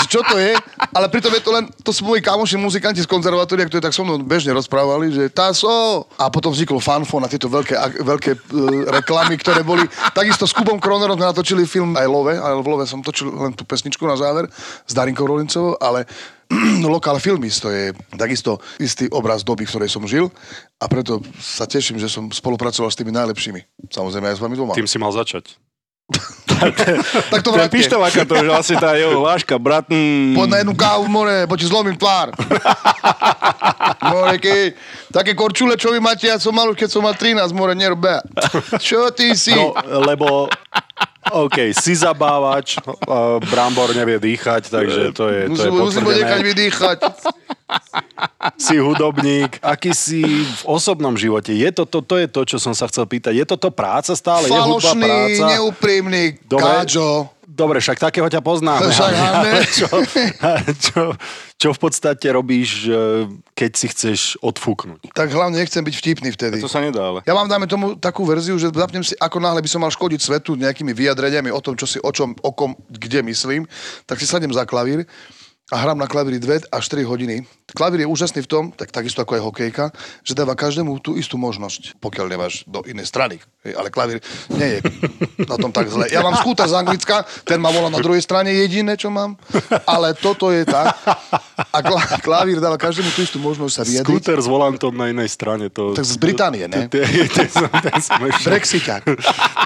že čo to je, ale pritom je to len, to sú moji kamoši muzikanti z konzervatória, ktorí tak so mnou bežne rozprávali, že taso. A potom vzniklo fanfón a tieto veľké, veľké uh, reklamy, ktoré boli, takisto s Kubom Kronerom sme natočili film aj Love, ale v Love som točil len tú pesničku na záver s Darinkou Rolincovou, ale lokál filmist, to je takisto istý obraz doby, v ktorej som žil a preto sa teším, že som spolupracoval s tými najlepšími. Samozrejme aj s vami dvoma. Tým si mal začať. tak to vráťte. pištováka to už asi tá jeho váška, brat. Mm, Poď na jednu kávu, more, bo ti zlomím tvár. more, keď, také korčule, čo vy máte, ja som mal už, keď som mal 13, more, nerobia. Čo ty si? No, lebo OK, si zabávač, uh, Brambor nevie dýchať, takže to je, to je musím, ho nechať vydýchať. Si hudobník. Aký si v osobnom živote? Je to, to, to je to, čo som sa chcel pýtať. Je toto práca stále? je hudba Falošný, práca? neúprimný, Dobre. káčo. Dobre, však takého ťa poznáme. Však ale- ale čo, čo, čo v podstate robíš, eh, keď si chceš odfúknuť? Tak hlavne nechcem byť vtipný vtedy. to sa nedá, ale. Ja mám, dáme tomu takú verziu, že zapnem si, ako náhle by som mal škodiť svetu nejakými vyjadreniami o tom, čo si, o čom, o kom, kde myslím, tak si sadnem za klavír a hrám na klavíri 2 až 4 hodiny. Klavír je úžasný v tom, tak takisto ako aj hokejka, že dáva každému tú istú možnosť, pokiaľ nemáš do inej strany. Ale klavír nie je na tom tak zle. Ja mám skúter z Anglicka, ten ma volá na druhej strane, jediné, čo mám. Ale toto je tak. A kla- klavír dáva každému tú istú možnosť sa vyjadriť. Skúter s volantom na inej strane. To, Tak z Británie, ne? Ten,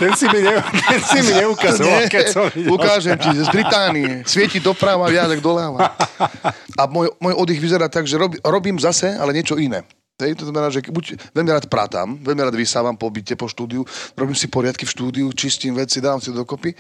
ten, si mi ne, ten si mi neukazoval, keď som. Ukážem ti, z Británie. Svieti doprava, viac tak doľava. A môj, môj oddych vyzerá tak, že rob, robím zase, ale niečo iné. Hej, to znamená, že buď veľmi rád prátam, veľmi rád vysávam po byte, po štúdiu, robím si poriadky v štúdiu, čistím veci, dávam si dokopy.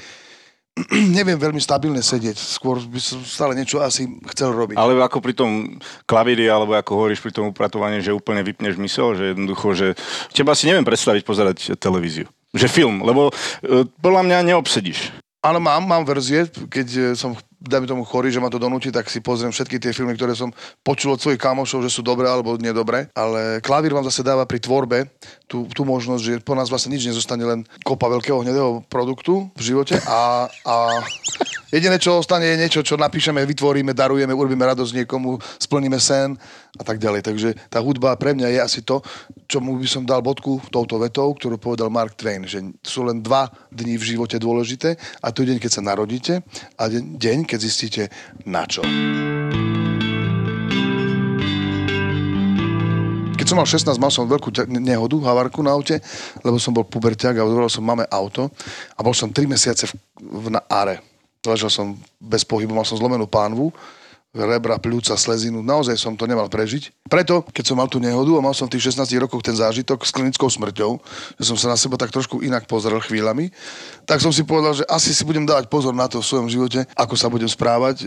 Neviem veľmi stabilne sedieť, skôr by som stále niečo asi chcel robiť. Ale ako pri tom klavíri, alebo ako hovoríš pri tom upratovaní, že úplne vypneš mysel, že jednoducho, že teba si neviem predstaviť pozerať televíziu. Že film, lebo e, podľa mňa neobsedíš. Áno, mám, mám verzie, keď e, som, dajme tomu chorý, že ma to donúti, tak si pozriem všetky tie filmy, ktoré som počul od svojich kamošov, že sú dobré alebo nedobré. Ale klavír vám zase dáva pri tvorbe tú, tú možnosť, že po nás vlastne nič nezostane, len kopa veľkého hnedého produktu v živote a, a Jediné, čo ostane, je niečo, čo napíšeme, vytvoríme, darujeme, urobíme radosť niekomu, splníme sen a tak ďalej. Takže tá hudba pre mňa je asi to, čomu by som dal bodku touto vetou, ktorú povedal Mark Twain, že sú len dva dni v živote dôležité a to je deň, keď sa narodíte a deň- keď zistíte na čo. Keď som mal 16, mal som veľkú nehodu, havarku na aute, lebo som bol puberťák a odvolal som máme auto a bol som 3 mesiace v, v, na are. Ležal som bez pohybu, mal som zlomenú pánvu, rebra, pľúca, slezinu, naozaj som to nemal prežiť. Preto, keď som mal tú nehodu a mal som v tých 16 rokoch ten zážitok s klinickou smrťou, že som sa na seba tak trošku inak pozrel chvíľami, tak som si povedal, že asi si budem dávať pozor na to v svojom živote, ako sa budem správať,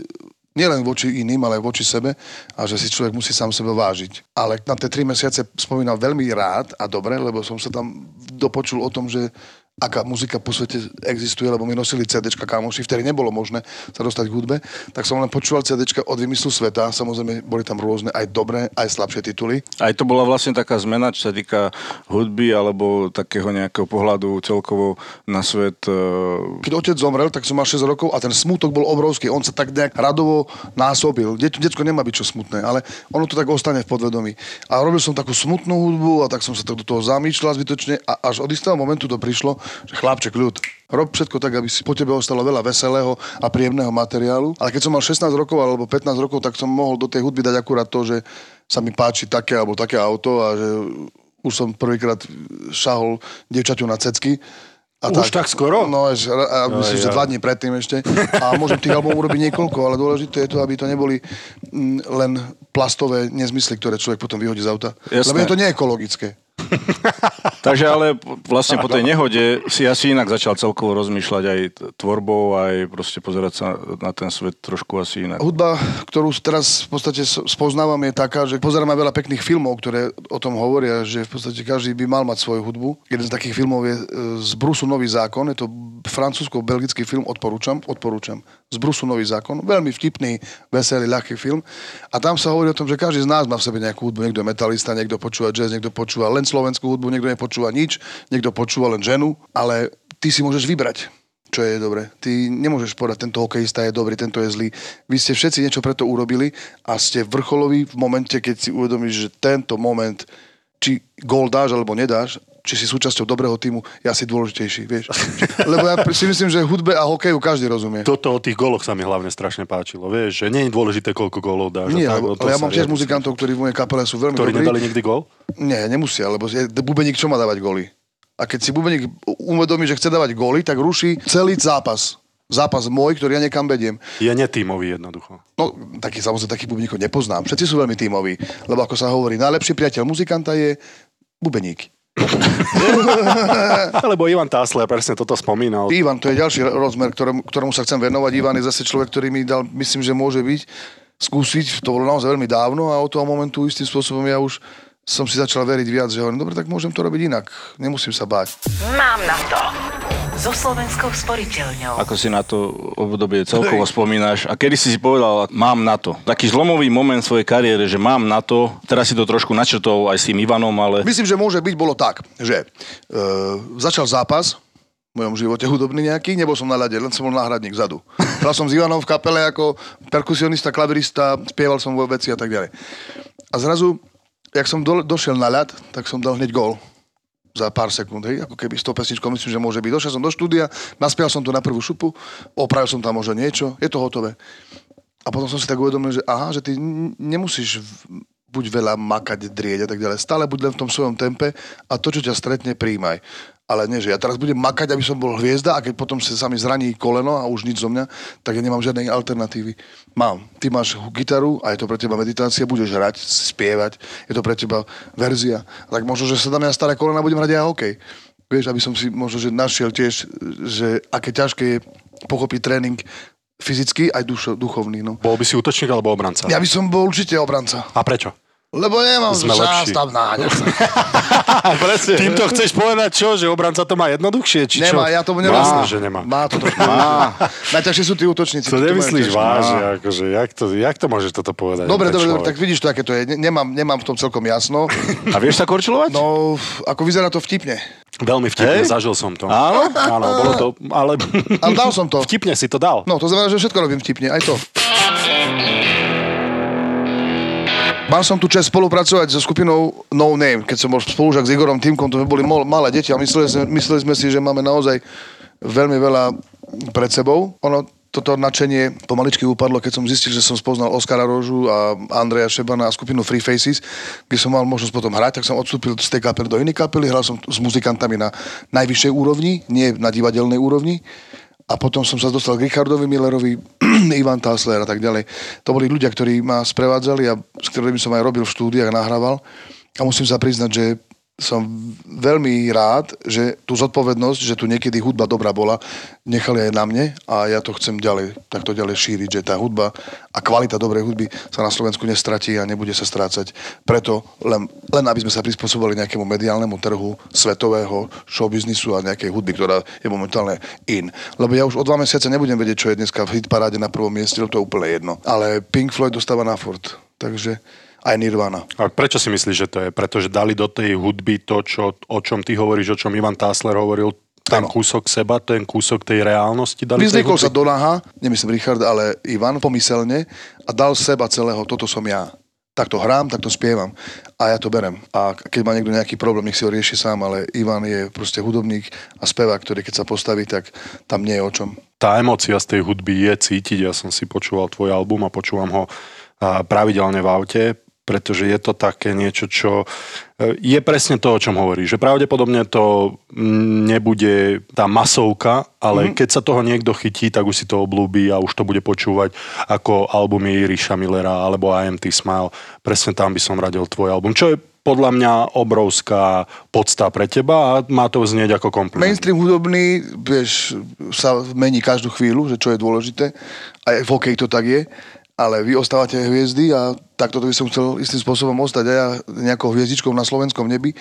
nielen voči iným, ale aj voči sebe a že si človek musí sám sebe vážiť. Ale na tie tri mesiace spomínal veľmi rád a dobre, lebo som sa tam dopočul o tom, že aká muzika po svete existuje, lebo my nosili CDčka kamoši, vtedy nebolo možné sa dostať k hudbe, tak som len počúval CDčka od vymyslu sveta, samozrejme boli tam rôzne aj dobré, aj slabšie tituly. Aj to bola vlastne taká zmena, čo sa týka hudby alebo takého nejakého pohľadu celkovo na svet. eh, Keď otec zomrel, tak som mal 6 rokov a ten smutok bol obrovský. On sa tak nejak radovo násobil. Det, detsko nemá byť čo smutné, ale ono to tak ostane v podvedomí. A robil som takú smutnú hudbu a tak som sa tak do toho zamýšľal zbytočne a až od istého momentu to prišlo, že chlapček ľud, rob všetko tak, aby si po tebe ostalo veľa veselého a príjemného materiálu. Ale keď som mal 16 rokov alebo 15 rokov, tak som mohol do tej hudby dať akurát to, že sa mi páči také alebo také auto a že už som prvýkrát šahol dievčaťu na cecky. A Už tak skoro? No, až, a myslím, že ja. dva dní predtým ešte. A môžem tých albumov urobiť niekoľko, ale dôležité je to, aby to neboli mm, len plastové nezmysly, ktoré človek potom vyhodí z auta. Jasné. Lebo je to neekologické. Takže ale vlastne po tej nehode si asi inak začal celkovo rozmýšľať aj tvorbou, aj proste pozerať sa na ten svet trošku asi inak. Hudba, ktorú teraz v podstate spoznávam, je taká, že pozerám aj veľa pekných filmov, ktoré o tom hovoria, že v podstate každý by mal mať svoju hudbu. Jeden z takých filmov je e, z Brusu Nový zákon, je to francúzsko-belgický film, odporúčam, odporúčam. Z Brusu Nový zákon, veľmi vtipný, veselý, ľahký film. A tam sa hovorí o tom, že každý z nás má v sebe nejakú hudbu. Niekto je metalista, niekto počúva jazz, niekto počúva len slovenskú hudbu, niekto nepočúva nič, niekto počúva len ženu, ale ty si môžeš vybrať čo je dobre. Ty nemôžeš povedať, tento hokejista je dobrý, tento je zlý. Vy ste všetci niečo preto urobili a ste vrcholoví v momente, keď si uvedomíš, že tento moment, či gól dáš alebo nedáš, či si súčasťou dobrého týmu, je asi dôležitejší, vieš. Lebo ja si myslím, že hudbe a hokeju každý rozumie. Toto o tých goloch sa mi hlavne strašne páčilo. Vieš, že nie je dôležité, koľko golov dáš. Nie, tak, lebo, no ale ja mám tiež muzikantov, ktorí v mojej kapele sú veľmi Ktorí dobrí. nedali nikdy gol? Nie, nemusia, lebo je, bubeník čo má dávať góly? A keď si bubeník uvedomí, že chce dávať góly, tak ruší celý zápas. Zápas môj, ktorý ja niekam vediem. Je netímový jednoducho. No, taký, samozrejme, takých bubeníkov nepoznám. Všetci sú veľmi tímoví. Lebo ako sa hovorí, najlepší priateľ muzikanta je bubeník. Alebo Ivan Tásler presne toto spomínal. Ivan, to je ďalší rozmer, ktorému, ktorému sa chcem venovať. Ivan je zase človek, ktorý mi dal, myslím, že môže byť, skúsiť, to bolo naozaj veľmi dávno a od toho momentu istým spôsobom ja už som si začal veriť viac, že hovorím, dobre, tak môžem to robiť inak. Nemusím sa báť. Mám na to. So Slovenskou sporiteľňou. Ako si na to obdobie celkovo spomínaš a kedy si si povedal, mám na to. Taký zlomový moment v svojej kariére, že mám na to, teraz si to trošku načrtol aj s tým Ivanom, ale Myslím, že môže byť, bolo tak, že e, začal zápas v mojom živote hudobný nejaký, nebol som na ľade, len som bol náhradník vzadu. Hral som s Ivanom v kapele ako perkusionista, klavirista, spieval som vo veci a tak ďalej. A zrazu, jak som do, došiel na ľad, tak som dal hneď gól za pár sekúnd, hej, ako keby s tou pesničkou, myslím, že môže byť. Došiel som do štúdia, naspieval som to na prvú šupu, opravil som tam možno niečo, je to hotové. A potom som si tak uvedomil, že aha, že ty nemusíš buď veľa makať, drieť a tak ďalej. Stále buď len v tom svojom tempe a to, čo ťa stretne, príjmaj. Ale nie, že ja teraz budem makať, aby som bol hviezda a keď potom sa mi zraní koleno a už nič zo mňa, tak ja nemám žiadnej alternatívy. Mám. Ty máš gitaru a je to pre teba meditácia, budeš hrať, spievať, je to pre teba verzia. Tak možno, že sa dám ja staré kolena a budem hrať aj hokej. Vieš, aby som si možno, že našiel tiež, že aké ťažké je pochopiť tréning fyzický aj dušo, duchovný. No. Bol by si útočník alebo obranca? Ja by som bol určite obranca. A prečo? Lebo nemám Sme čas lepší. tam náňať. Presne. Týmto chceš povedať čo? Že obranca to má jednoduchšie? Či čo? Nemá, ja tomu Jasné, nerozumiem. že nemá. Má to trošku. Najťažšie sú tí útočníci. To nemyslíš vážne, akože, jak to, jak to môžeš toto povedať? Dobre, dobre, tak vidíš to, aké to je. Ne- Nemám, nemám v tom celkom jasno. a vieš sa korčilovať? No, ako vyzerá to vtipne. Veľmi vtipne, Hej? zažil som to. Áno? Áno, bolo to, ale... Ale dal som to. Vtipne si to dal. No, to znamená, že všetko robím vtipne, aj to. Mal som tu čest spolupracovať so skupinou No Name, keď som bol spolužak s Igorom Týmkom, to sme boli malé deti a mysleli sme, mysleli sme si, že máme naozaj veľmi veľa pred sebou. Ono, toto nadšenie pomaličky upadlo, keď som zistil, že som spoznal Oskara Rožu a Andreja Šebana a skupinu Free Faces, kde som mal možnosť potom hrať, tak som odstúpil z tej kapely do inej kapely, hral som s muzikantami na najvyššej úrovni, nie na divadelnej úrovni. A potom som sa dostal k Richardovi Millerovi, Ivan Tassler a tak ďalej. To boli ľudia, ktorí ma sprevádzali a s ktorými som aj robil v štúdiách, nahrával. A musím sa priznať, že som veľmi rád, že tú zodpovednosť, že tu niekedy hudba dobrá bola, nechali aj na mne a ja to chcem ďalej, takto ďalej šíriť, že tá hudba a kvalita dobrej hudby sa na Slovensku nestratí a nebude sa strácať. Preto len, len aby sme sa prispôsobili nejakému mediálnemu trhu svetového showbiznisu a nejakej hudby, ktorá je momentálne in. Lebo ja už o dva mesiace nebudem vedieť, čo je dneska v hitparáde na prvom mieste, to je úplne jedno. Ale Pink Floyd dostáva na furt. Takže aj Nirvana. A prečo si myslíš, že to je? Pretože dali do tej hudby to, čo, o čom ty hovoríš, o čom Ivan Tásler hovoril, ten Áno. kúsok seba, ten kúsok tej reálnosti dali tej Vyzliekol sa hudby? do naha, nemyslím Richard, ale Ivan pomyselne a dal seba celého, toto som ja. Takto hrám, takto spievam a ja to berem. A keď má niekto nejaký problém, nech si ho rieši sám, ale Ivan je proste hudobník a spevák, ktorý keď sa postaví, tak tam nie je o čom. Tá emócia z tej hudby je cítiť. Ja som si počúval tvoj album a počúvam ho pravidelne v aute, pretože je to také niečo, čo e, je presne to, o čom hovorí. Že pravdepodobne to mm, nebude tá masovka, ale mm-hmm. keď sa toho niekto chytí, tak už si to oblúbi a už to bude počúvať ako albumy Ríša Millera alebo IMT Smile. Presne tam by som radil tvoj album. Čo je podľa mňa obrovská podsta pre teba a má to znieť ako kompliment. Mainstream hudobný, vieš, sa mení každú chvíľu, že čo je dôležité. Aj v hokeji to tak je. Ale vy ostávate hviezdy a takto by som chcel istým spôsobom ostať aj ja nejakou hviezdičkou na slovenskom nebi.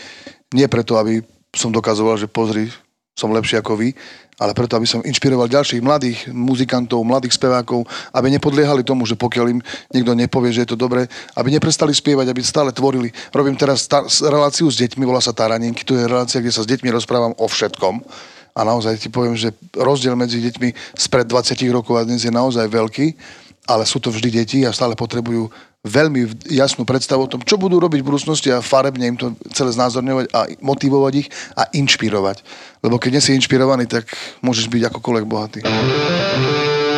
Nie preto, aby som dokazoval, že pozri, som lepší ako vy, ale preto, aby som inšpiroval ďalších mladých muzikantov, mladých spevákov, aby nepodliehali tomu, že pokiaľ im niekto nepovie, že je to dobré, aby neprestali spievať, aby stále tvorili. Robím teraz ta- reláciu s deťmi, volá sa Taranenky, to je relácia, kde sa s deťmi rozprávam o všetkom. A naozaj ti poviem, že rozdiel medzi deťmi spred 20 rokov a dnes je naozaj veľký, ale sú to vždy deti a stále potrebujú veľmi jasnú predstavu o tom, čo budú robiť v budúcnosti a farebne im to celé znázorňovať a motivovať ich a inšpirovať. Lebo keď nie si inšpirovaný, tak môžeš byť akokoľvek bohatý.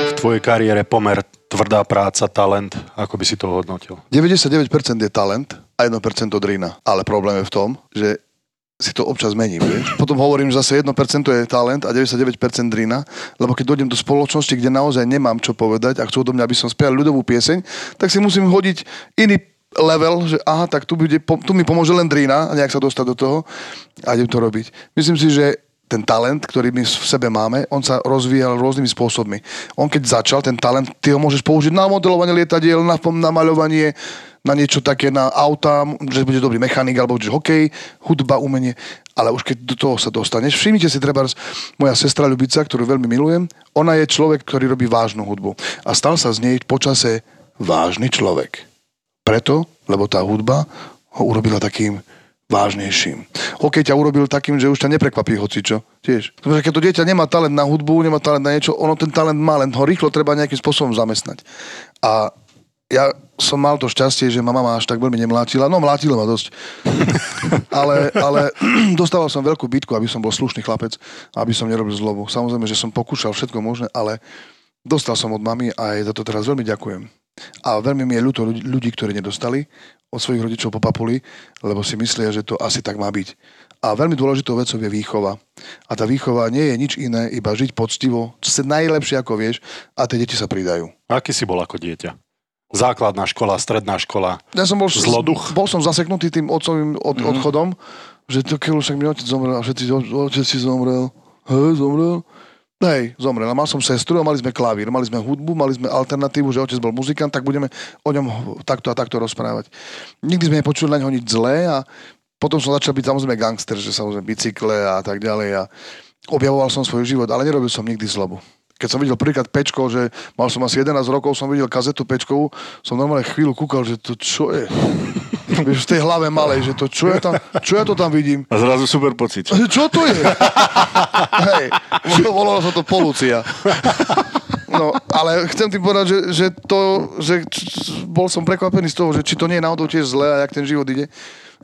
v tvojej kariére pomer tvrdá práca, talent, ako by si to hodnotil? 99% je talent a 1% drina. Ale problém je v tom, že si to občas mením, vieš. Potom hovorím, že zase 1% je talent a 99% drina, lebo keď dojdem do spoločnosti, kde naozaj nemám čo povedať a chcú do mňa, aby som spieval ľudovú pieseň, tak si musím hodiť iný level, že aha, tak tu, bude, tu mi pomôže len drina a nejak sa dostať do toho a idem to robiť. Myslím si, že ten talent, ktorý my v sebe máme, on sa rozvíjal rôznymi spôsobmi. On keď začal, ten talent, ty ho môžeš použiť na modelovanie lietadiel, na, na maľovanie, na niečo také, na auta, že bude dobrý mechanik, alebo že hokej, hudba, umenie. Ale už keď do toho sa dostaneš, všimnite si treba moja sestra Ľubica, ktorú veľmi milujem, ona je človek, ktorý robí vážnu hudbu. A stal sa z nej počase vážny človek. Preto, lebo tá hudba ho urobila takým vážnejším. Hokej ťa urobil takým, že už ťa neprekvapí hocičo. Tiež. Pretože keď to dieťa nemá talent na hudbu, nemá talent na niečo, ono ten talent má, len ho rýchlo treba nejakým spôsobom zamestnať. A ja som mal to šťastie, že ma mama až tak veľmi nemlátila. No, mlátila ma dosť. ale, ale dostával som veľkú bitku, aby som bol slušný chlapec, aby som nerobil zlobu. Samozrejme, že som pokúšal všetko možné, ale dostal som od mamy a jej za to teraz veľmi ďakujem. A veľmi mi je ľúto ľudí, ktorí nedostali od svojich rodičov po papuli, lebo si myslia, že to asi tak má byť. A veľmi dôležitou vecou je výchova. A tá výchova nie je nič iné, iba žiť poctivo, čo sa najlepšie ako vieš a tie deti sa pridajú. Aký si bol ako dieťa? Základná škola, stredná škola. Ja som bol, Zloduch? bol som zaseknutý tým otcovým od, mm-hmm. odchodom, že to keď však mi otec zomrel a všetci, otec si zomrel, hej, zomrel. Hej, zomrel. Mal som sestru a mali sme klavír, mali sme hudbu, mali sme alternatívu, že otec bol muzikant, tak budeme o ňom takto a takto rozprávať. Nikdy sme nepočuli na ňo nič zlé a potom som začal byť samozrejme gangster, že samozrejme bicykle a tak ďalej a objavoval som svoj život, ale nerobil som nikdy zlobu. Keď som videl prvýkrát Pečko, že mal som asi 11 rokov, som videl kazetu Pečkovú, som normálne chvíľu kúkal, že to čo je? Vieš, v tej hlave malej, že to čo ja tam, čo ja to tam vidím? A zrazu super pocit. Čo to je? Hej, volalo sa to polúcia. No, ale chcem ti povedať, že, že to, že bol som prekvapený z toho, že či to nie je náhodou tiež zle a jak ten život ide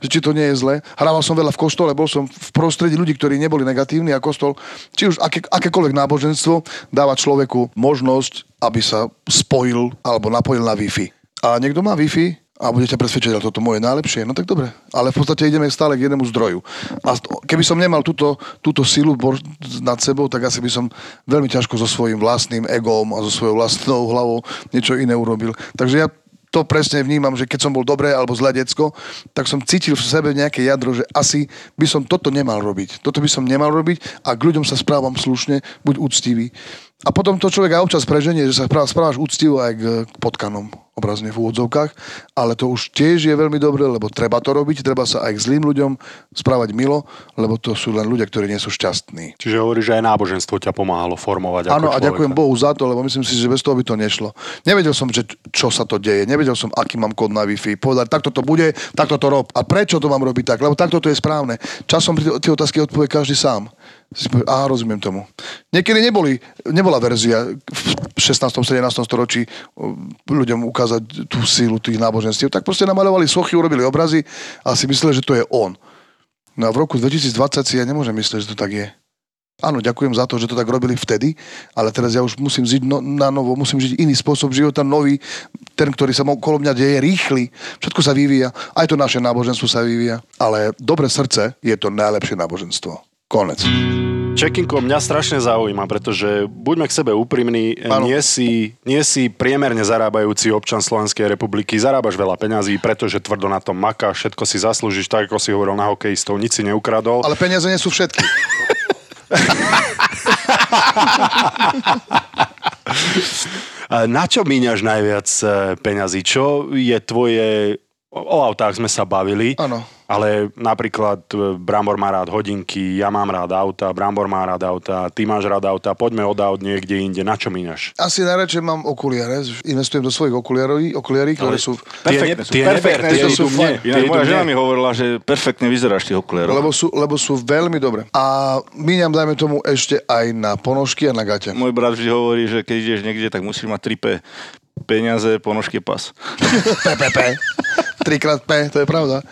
že či to nie je zle. Hrával som veľa v kostole, bol som v prostredí ľudí, ktorí neboli negatívni a kostol, či už aké, akékoľvek náboženstvo, dáva človeku možnosť, aby sa spojil alebo napojil na Wi-Fi. A niekto má Wi-Fi, a budete presvedčať, ale toto moje najlepšie, no tak dobre. Ale v podstate ideme stále k jednému zdroju. A keby som nemal túto, túto silu nad sebou, tak asi by som veľmi ťažko so svojím vlastným egóm a so svojou vlastnou hlavou niečo iné urobil. Takže ja to presne vnímam, že keď som bol dobré alebo zlé decko, tak som cítil v sebe nejaké jadro, že asi by som toto nemal robiť. Toto by som nemal robiť a k ľuďom sa správam slušne, buď úctivý. A potom to človek aj občas preženie, že sa správa- správaš úctivo aj k, k potkanom, obrazne v úvodzovkách, ale to už tiež je veľmi dobré, lebo treba to robiť, treba sa aj k zlým ľuďom správať milo, lebo to sú len ľudia, ktorí nie sú šťastní. Čiže hovoríš, že aj náboženstvo ťa pomáhalo formovať Áno, a ďakujem Bohu za to, lebo myslím si, že bez toho by to nešlo. Nevedel som, že čo sa to deje, nevedel som, aký mám kód na Wi-Fi. Povedať, takto to bude, takto to rob. A prečo to mám robiť tak? Lebo takto to je správne. Časom tie otázky odpovie každý sám. Si aha, rozumiem tomu. Niekedy neboli, nebola verzia v 16. 17. storočí ľuďom ukázať tú sílu tých náboženstiev. Tak proste namalovali sochy, urobili obrazy a si mysleli, že to je on. No a v roku 2020 si ja nemôžem myslieť, že to tak je. Áno, ďakujem za to, že to tak robili vtedy, ale teraz ja už musím žiť no, na novo, musím žiť iný spôsob života, nový, ten, ktorý sa okolo mňa deje, rýchly. Všetko sa vyvíja, aj to naše náboženstvo sa vyvíja, ale dobré srdce je to najlepšie náboženstvo. Konec. Čekinko, mňa strašne zaujíma, pretože buďme k sebe úprimní, Áno. nie si, nie si priemerne zarábajúci občan Slovenskej republiky, zarábaš veľa peňazí, pretože tvrdo na tom makáš, všetko si zaslúžiš, tak ako si hovoril na hokejistov, nič si neukradol. Ale peniaze nie sú všetky. Na čo míňaš najviac e, peňazí? Čo je tvoje... O autách sme sa bavili, Áno. Ale napríklad e, Brambor má rád hodinky, ja mám rád auta, Brambor má rád auta, ty máš rád auta, poďme od aut niekde inde. Na čo míňaš? Asi najradšej mám okuliare, investujem do svojich okuliarov, okuliarí, ktoré sú... Tie perfektné, tie sú mne. Inak moja žena mi hovorila, že perfektne vyzeráš tých okuliaroch. Lebo sú, lebo sú veľmi dobré. A míňam, dajme tomu, ešte aj na ponožky a na gate. Môj brat vždy hovorí, že keď ideš niekde, tak musíš mať 3 P. Peniaze, ponožky, pas. PPP. Trikrát P, to je pravda.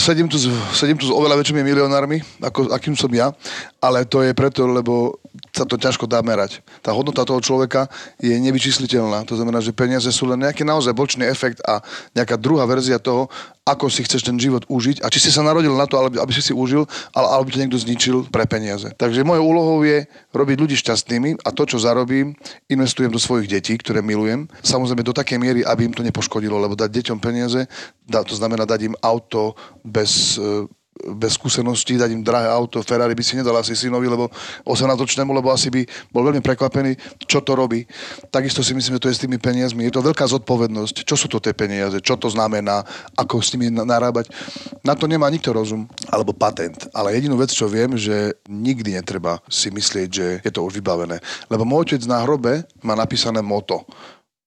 Sedím tu, s, sedím tu s oveľa väčšími milionármi, ako, akým som ja, ale to je preto, lebo sa to ťažko dá merať. Tá hodnota toho človeka je nevyčísliteľná. To znamená, že peniaze sú len nejaký naozaj bočný efekt a nejaká druhá verzia toho, ako si chceš ten život užiť a či si sa narodil na to, aby si si užil, ale aby ťa niekto zničil pre peniaze. Takže mojou úlohou je robiť ľudí šťastnými a to, čo zarobím, investujem do svojich detí, ktoré milujem. Samozrejme do takej miery, aby im to nepoškodilo, lebo dať deťom peniaze, dá, to znamená dať im auto bez e, bez skúseností, dať im drahé auto, Ferrari by si nedal asi synovi, lebo 18-ročnému, lebo asi by bol veľmi prekvapený, čo to robí. Takisto si myslím, že to je s tými peniazmi. Je to veľká zodpovednosť. Čo sú to tie peniaze? Čo to znamená? Ako s nimi na- narábať? Na to nemá nikto rozum alebo patent. Ale jedinú vec, čo viem, že nikdy netreba si myslieť, že je to už vybavené. Lebo môj otec na hrobe má napísané moto.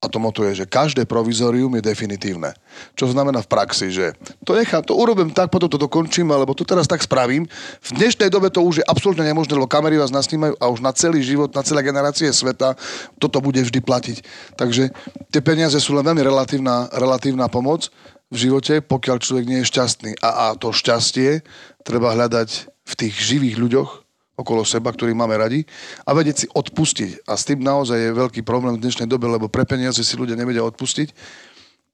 A to moto je, že každé provizorium je definitívne. Čo znamená v praxi, že to nechám, to urobím tak, potom to dokončím, alebo to teraz tak spravím. V dnešnej dobe to už je absolútne nemožné, lebo kamery vás nasnímajú a už na celý život, na celé generácie sveta toto bude vždy platiť. Takže tie peniaze sú len veľmi relatívna, relatívna pomoc v živote, pokiaľ človek nie je šťastný. A, a to šťastie treba hľadať v tých živých ľuďoch, okolo seba, ktorých máme radi a vedieť si odpustiť. A s tým naozaj je veľký problém v dnešnej dobe, lebo pre peniaze si ľudia nevedia odpustiť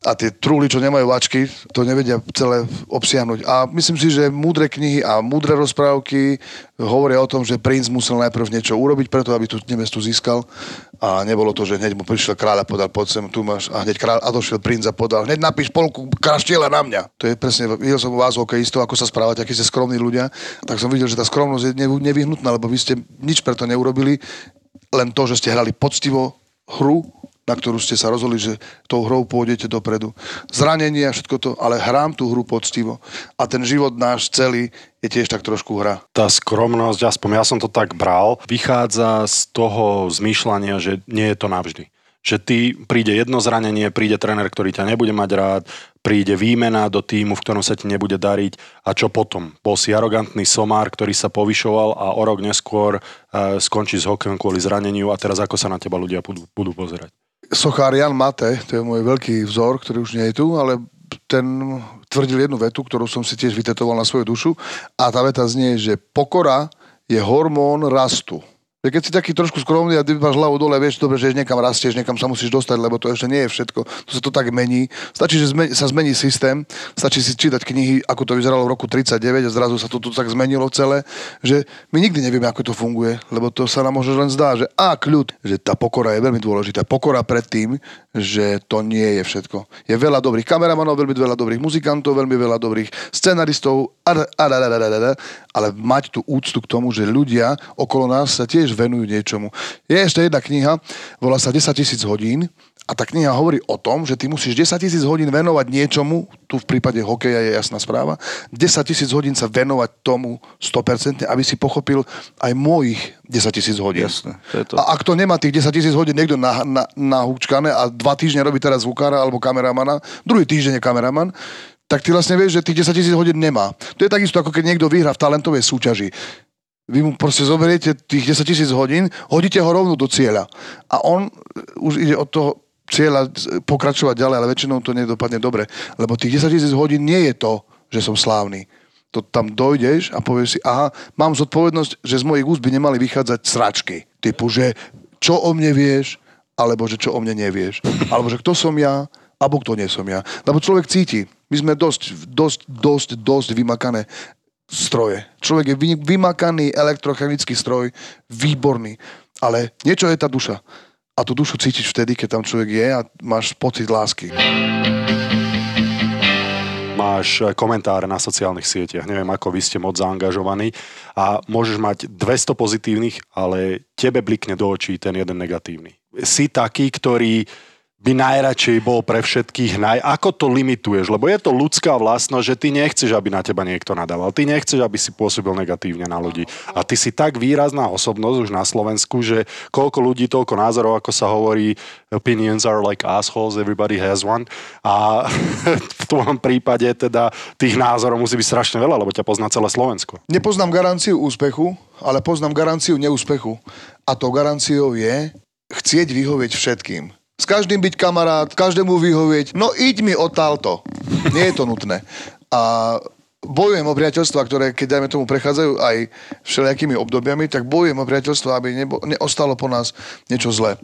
a tie trúly, čo nemajú vačky, to nevedia celé obsiahnuť. A myslím si, že múdre knihy a múdre rozprávky hovoria o tom, že princ musel najprv niečo urobiť preto, aby tú nevestu získal. A nebolo to, že hneď mu prišiel kráľ a podal poď sem, tu máš. A hneď kráľ a došiel princ a podal. Hneď napíš polku kraštiela na mňa. To je presne, videl som u vás hokejistov, ako sa správate, akí ste skromní ľudia. Tak som videl, že tá skromnosť je nev- nevyhnutná, lebo vy ste nič preto neurobili, len to, že ste hrali poctivo hru na ktorú ste sa rozhodli, že tou hrou pôjdete dopredu. Zranenie a všetko to, ale hrám tú hru poctivo. A ten život náš celý je tiež tak trošku hra. Tá skromnosť, aspoň ja som to tak bral, vychádza z toho zmýšľania, že nie je to navždy. Že ty príde jedno zranenie, príde tréner, ktorý ťa nebude mať rád, príde výmena do týmu, v ktorom sa ti nebude dariť a čo potom? Bol si arogantný somár, ktorý sa povyšoval a o rok neskôr e, skončí s hokejom kvôli zraneniu a teraz ako sa na teba ľudia budú, budú pozerať? Sochár Jan Mate, to je môj veľký vzor, ktorý už nie je tu, ale ten tvrdil jednu vetu, ktorú som si tiež vytetoval na svoju dušu a tá veta znie, že pokora je hormón rastu. Že keď si taký trošku skromný a máš hlavu dole, vieš dobre, že niekam rastieš, niekam sa musíš dostať, lebo to ešte nie je všetko. To sa to tak mení. Stačí, že zme- sa zmení systém, stačí si čítať knihy, ako to vyzeralo v roku 39 a zrazu sa to tu tak zmenilo celé, že my nikdy nevieme, ako to funguje, lebo to sa nám možno len zdá, že a kľud, že tá pokora je veľmi dôležitá. Pokora pred tým, že to nie je všetko. Je veľa dobrých kameramanov, veľmi veľa dobrých muzikantov, veľmi veľa dobrých scenaristov, a, a, ale mať tú úctu k tomu, že ľudia okolo nás sa tiež venujú niečomu. Je ešte jedna kniha, volá sa 10 tisíc hodín a tá kniha hovorí o tom, že ty musíš 10 tisíc hodín venovať niečomu, tu v prípade hokeja je jasná správa, 10 tisíc hodín sa venovať tomu 100%, aby si pochopil aj mojich 10 tisíc hodín. Jasné, to je to. A ak to nemá tých 10 tisíc hodín niekto na, na, nahúčkané a dva týždne robí teraz zvukára alebo kameramana, druhý týždeň je kameraman, tak ty vlastne vieš, že tých 10 tisíc hodín nemá. To je takisto, ako keď niekto vyhrá v talentovej súťaži. Vy mu proste zoberiete tých 10 tisíc hodín, hodíte ho rovno do cieľa. A on už ide od toho cieľa pokračovať ďalej, ale väčšinou to nedopadne dobre. Lebo tých 10 tisíc hodín nie je to, že som slávny. To tam dojdeš a povieš si, aha, mám zodpovednosť, že z mojich úst by nemali vychádzať sračky. Typu, že čo o mne vieš, alebo že čo o mne nevieš. Alebo že kto som ja, alebo kto nie som ja. Lebo človek cíti. My sme dosť, dosť, dosť, dosť vymakané stroje. Človek je vy- vymakaný elektrochemický stroj, výborný. Ale niečo je tá duša. A tú dušu cítiš vtedy, keď tam človek je a máš pocit lásky. máš eh, komentáre na sociálnych sieťach. Neviem, ako vy ste moc zaangažovaní a môžeš mať 200 pozitívnych, ale tebe blikne do očí ten jeden negatívny. Si taký, ktorý by najradšej bol pre všetkých naj... Ako to limituješ? Lebo je to ľudská vlastnosť, že ty nechceš, aby na teba niekto nadával. Ty nechceš, aby si pôsobil negatívne na ľudí. A ty si tak výrazná osobnosť už na Slovensku, že koľko ľudí, toľko názorov, ako sa hovorí, opinions are like assholes, everybody has one. A v tvojom prípade teda tých názorov musí byť strašne veľa, lebo ťa pozná celé Slovensko. Nepoznám garanciu úspechu, ale poznám garanciu neúspechu. A to garanciou je chcieť vyhovieť všetkým. S každým byť kamarát, každému vyhovieť. No iď mi odtálto. Nie je to nutné. A bojujem o priateľstva, ktoré, keď dajme tomu prechádzajú aj všelijakými obdobiami, tak bojujem o priateľstva, aby nebo, neostalo po nás niečo zlé.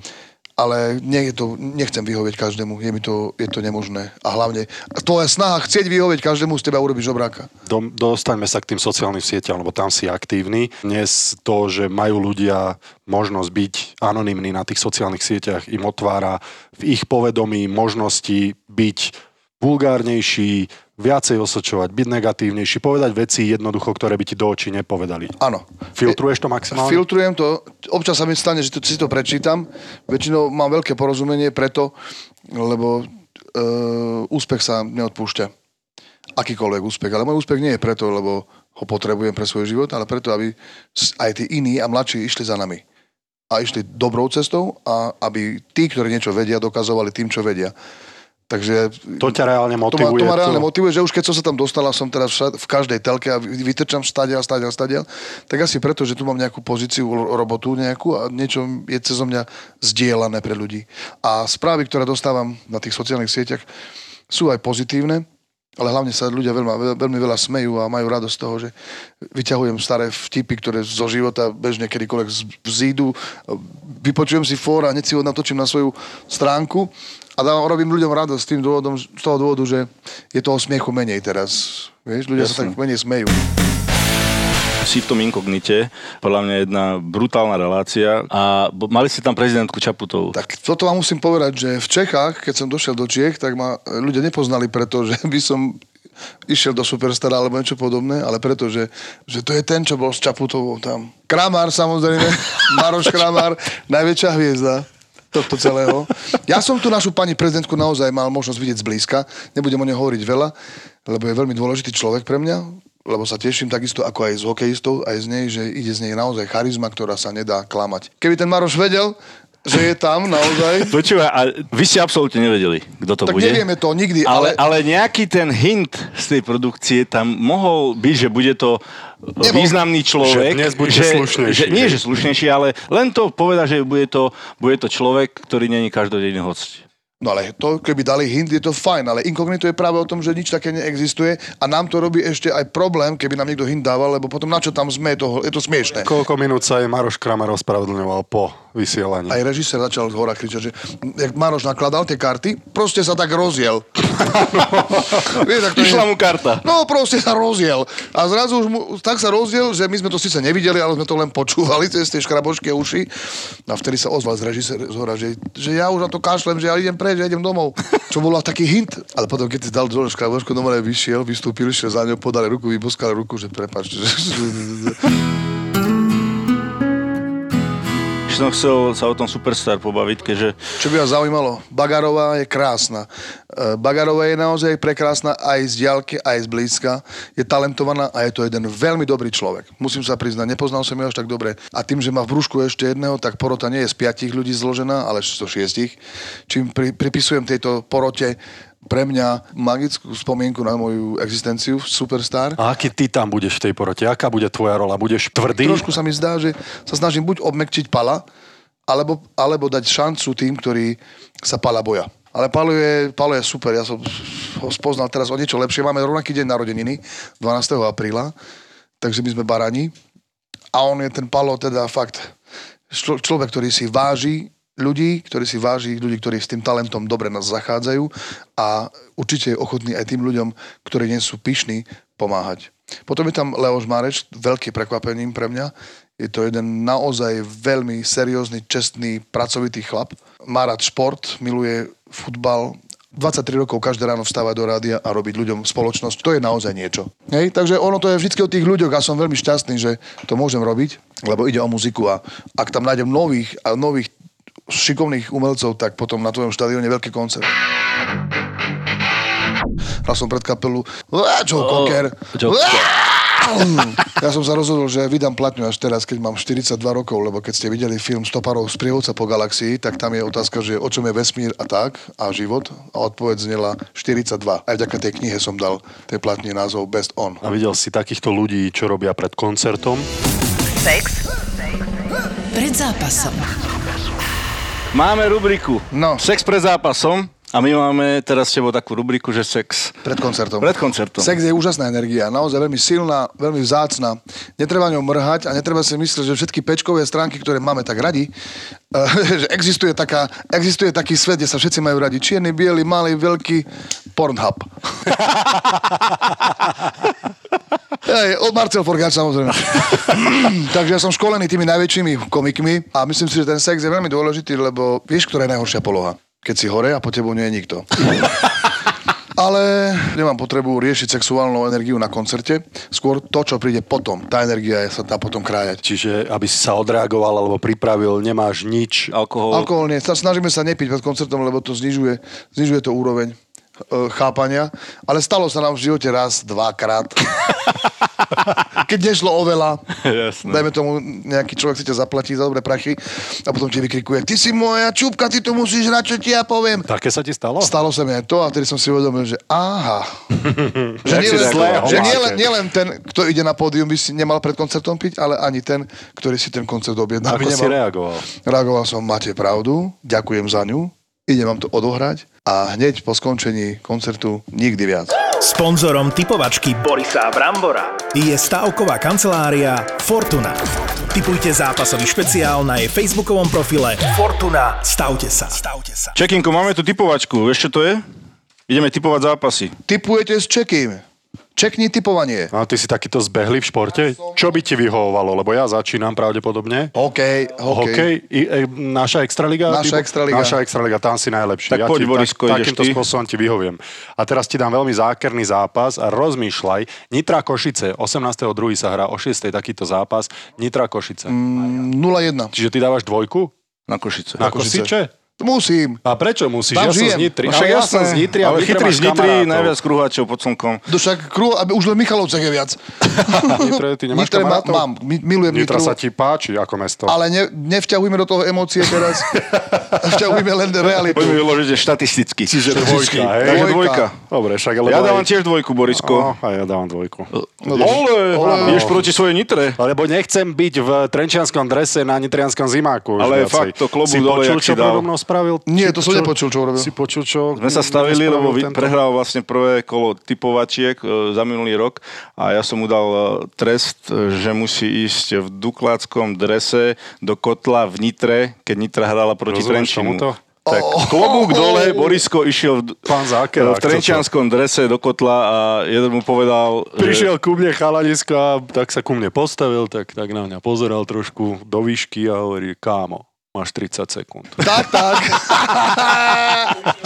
Ale nie je to, nechcem vyhovieť každému, je mi to, je to nemožné. A hlavne tvoja snaha chcieť vyhovieť každému z teba urobiť žobráka. Do, dostaňme sa k tým sociálnym sieťam, lebo tam si aktívny. Dnes to, že majú ľudia možnosť byť anonymní na tých sociálnych sieťach, im otvára v ich povedomí možnosti byť vulgárnejší, viacej osočovať, byť negatívnejší, povedať veci jednoducho, ktoré by ti do očí nepovedali. Áno. Filtruješ to maximálne? Filtrujem to. Občas sa mi stane, že to, si to prečítam. Väčšinou mám veľké porozumenie preto, lebo e, úspech sa neodpúšťa. Akýkoľvek úspech. Ale môj úspech nie je preto, lebo ho potrebujem pre svoj život, ale preto, aby aj tí iní a mladší išli za nami. A išli dobrou cestou a aby tí, ktorí niečo vedia, dokazovali tým, čo vedia. Takže To ťa reálne to ma, motivuje. to ma reálne motivuje, že už keď som sa tam dostala, som teraz v každej telke a vy- vytrčam stadiaľ, stadiaľ, stadiaľ, tak asi preto, že tu mám nejakú pozíciu, ro- robotu nejakú a niečo je cez mňa zdieľané pre ľudí. A správy, ktoré dostávam na tých sociálnych sieťach, sú aj pozitívne, ale hlavne sa ľudia veľmi, veľmi veľa smejú a majú radosť z toho, že vyťahujem staré vtipy, ktoré zo života bežne kedykoľvek vzídu, vypočujem si fór a hneď si ho natočím na svoju stránku a dávam, robím ľuďom radosť tým dôvodom, z toho dôvodu, že je toho smiechu menej teraz. Vieš, ľudia sa Jasné. tak menej smejú. Si v tom inkognite, podľa mňa jedna brutálna relácia a mali ste tam prezidentku Čaputovú. Tak toto vám musím povedať, že v Čechách, keď som došiel do Čiech, tak ma ľudia nepoznali preto, že by som išiel do Superstara alebo niečo podobné, ale preto, že, že to je ten, čo bol s Čaputovou tam. Kramár samozrejme, Maroš Kramár, najväčšia hviezda. Tohto celého. Ja som tu našu pani prezidentku naozaj mal možnosť vidieť zblízka. Nebudem o nej hovoriť veľa, lebo je veľmi dôležitý človek pre mňa, lebo sa teším takisto ako aj z hokejistov, aj z nej, že ide z nej naozaj charizma, ktorá sa nedá klamať. Keby ten Maroš vedel, že je tam naozaj, Počúvaj, a vy ste absolútne nevedeli, kto to tak bude? nevieme to nikdy, Ale, ale, ale nejaký ten hint z tej produkcie tam mohol byť, že bude to Nebol. významný človek. Že dnes bude že, slušnejší, Že, nie, že slušnejší, ale len to poveda, že bude to, bude to človek, ktorý není každodenný host. No ale to, keby dali hint, je to fajn, ale inkognito je práve o tom, že nič také neexistuje a nám to robí ešte aj problém, keby nám niekto hint dával, lebo potom na čo tam sme, je to, je to smiešné. Koľko minút sa aj Maroš Kramer ospravedlňoval po vysielaní? Aj režisér začal z hora kričať, že jak Maroš nakladal tie karty, proste sa tak rozjel. Vieš, tak to je- Išla mu karta. No proste sa rozjel. A zrazu už mu, tak sa rozjel, že my sme to síce nevideli, ale sme to len počúvali cez tie škrabočky a uši. A vtedy sa ozval z režisér z hora, že, že ja už na to kašlem, že ja idem preč, ja idem domov. Čo bolo taký hint. Ale potom, keď si dal dole škrabočku, domov vyšiel, vystúpil, šiel za ňou, podali ruku, vyboskal ruku, že prepáč. Že som chcel sa o tom Superstar pobaviť, keďže Čo by vás zaujímalo, Bagarová je krásna. E, Bagarová je naozaj prekrásna aj z diaľky, aj z blízka. Je talentovaná a je to jeden veľmi dobrý človek. Musím sa priznať, nepoznal som ju až tak dobre. A tým, že má v brúšku ešte jedného, tak porota nie je z piatich ľudí zložená, ale zo šiestich. Čím pri, pripisujem tejto porote pre mňa magickú spomienku na moju existenciu v Superstar. A aký ty tam budeš v tej porote? Aká bude tvoja rola? Budeš tvrdý? Trošku sa mi zdá, že sa snažím buď obmekčiť Pala, alebo, alebo dať šancu tým, ktorí sa Pala boja. Ale Palo je, Palo je super, ja som ho spoznal teraz o niečo lepšie. Máme rovnaký deň narodeniny, 12. apríla, takže my sme barani. A on je ten Palo teda fakt člo, človek, ktorý si váži ľudí, ktorý si váži ľudí, ktorí s tým talentom dobre nás zachádzajú a určite je ochotný aj tým ľuďom, ktorí nie sú pyšní, pomáhať. Potom je tam Leoš Mareš, veľký prekvapením pre mňa. Je to jeden naozaj veľmi seriózny, čestný, pracovitý chlap. Má rád šport, miluje futbal, 23 rokov každé ráno vstávať do rádia a robiť ľuďom spoločnosť, to je naozaj niečo. Hej? Takže ono to je vždy o tých ľuďoch a som veľmi šťastný, že to môžem robiť, lebo ide o muziku a ak tam nájdem nových a nových šikovných umelcov, tak potom na tvojom štadióne veľký koncert. Hral som pred kapelu Joe Cocker. Joe Ja som sa rozhodol, že vydám platňu až teraz, keď mám 42 rokov, lebo keď ste videli film Stoparov z prievodca po galaxii, tak tam je otázka, že o čom je vesmír a tak, a život. A odpoveď znela 42. Aj vďaka tej knihe som dal tej platni názov Best On. A videl si takýchto ľudí, čo robia pred koncertom? Sex Pred zápasom. Máme rubriku No. Sex pred zápasom a my máme teraz s tebou takú rubriku, že sex Pred koncertom. pred koncertom. Sex je úžasná energia, naozaj veľmi silná, veľmi vzácna. Netreba ňou mrhať a netreba si myslieť, že všetky pečkové stránky, ktoré máme tak radi, eh, že existuje, taká, existuje taký svet, kde sa všetci majú radi. Čierny, biely, malý, veľký Pornhub. Hej, od Marcel Forgáč samozrejme. Takže ja som školený tými najväčšími komikmi a myslím si, že ten sex je veľmi dôležitý, lebo vieš, ktorá je najhoršia poloha? Keď si hore a po tebou nie je nikto. Ale nemám potrebu riešiť sexuálnu energiu na koncerte. Skôr to, čo príde potom. Tá energia sa dá potom krájať. Čiže aby si sa odreagoval alebo pripravil, nemáš nič. Alkohol. Alkohol nie. Snažíme sa nepiť pred koncertom, lebo to znižuje, znižuje to úroveň chápania. Ale stalo sa nám v živote raz, dvakrát. Keď nešlo o veľa, Jasné. dajme tomu, nejaký človek si ťa zaplatí za dobré prachy a potom ti vykrikuje, ty si moja čúbka, ty to musíš hrať, čo ti ja poviem. Také sa ti stalo? Stalo sa mi aj to a vtedy som si uvedomil, že aha. že nie len, že nie, len, nie len ten, kto ide na pódium, by si nemal pred koncertom piť, ale ani ten, ktorý si ten koncert objedná. Ako si reagoval? Reagoval som, máte pravdu, ďakujem za ňu, idem vám to odohrať a hneď po skončení koncertu nikdy viac. Sponzorom typovačky Borisa Brambora je stavková kancelária Fortuna. Typujte zápasový špeciál na jej facebookovom profile Fortuna. Stavte sa. Stavte sa. Čekinko, máme tu typovačku. Vieš, čo to je? Ideme typovať zápasy. Typujete s čekým. Čekni typovanie. No, ty si takýto zbehlý v športe? Čo by ti vyhovovalo? Lebo ja začínam pravdepodobne. Hokej, hokej. Hokej, I, e, naša extraliga? Naša extraliga. Naša extraliga, tam si najlepší. Tak poď, ti, Borisko, tak, ideš takýmto ty. spôsobom ti vyhoviem. A teraz ti dám veľmi zákerný zápas a rozmýšľaj. Nitra Košice, 18.2. sa hrá o 6. takýto zápas. Nitra Košice. Mm. 0-1. Čiže ty dávaš dvojku? Na Košice. Na Košice. Košice? Musím. A prečo musíš? Tam ja som žijem. z Nitry. No Ale však ja som z Nitry ale chytrý z Nitry, najviac kruháčov pod slnkom. To však kru, aby už len v Michalovcach je viac. Nitre, ty nemáš Nitre kamarátov? mám, mi- milujem Nitra Nitru. sa ti páči ako mesto. Ale ne, nevťahujme do toho emócie teraz. vťahujme len realitu. Poďme vyložiť že štatisticky. Čiže dvojka, hej? Dvojka. dvojka. Dobre, však ale... Ja dávam tiež dvojku, Borisko. A ja dávam dvojku. No, Ole, Ole. ideš proti svojej Nitre. Lebo nechcem byť v trenčianskom drese na nitrianskom zimáku. Ale fakt, to klobúk si dole, počul, čo dal. mnou spravil? Nie, to som nepočul, čo urobil. Si počul, čo... Sme sa stavili, lebo prehral vlastne prvé kolo typovačiek e, za minulý rok a ja som mu dal e, trest, e, že musí ísť v dukláckom drese do kotla v Nitre, keď Nitra hrala proti Rozumieš Trenčinu. tomuto? Tak klobúk dole, Borisko išiel v, Pán Zákerák, v trenčianskom drese do kotla a jeden mu povedal, že Prišiel ku mne chalanisko a tak sa ku mne postavil, tak, tak na mňa pozeral trošku do výšky a hovorí, kámo, máš 30 sekúnd. Tak, tak.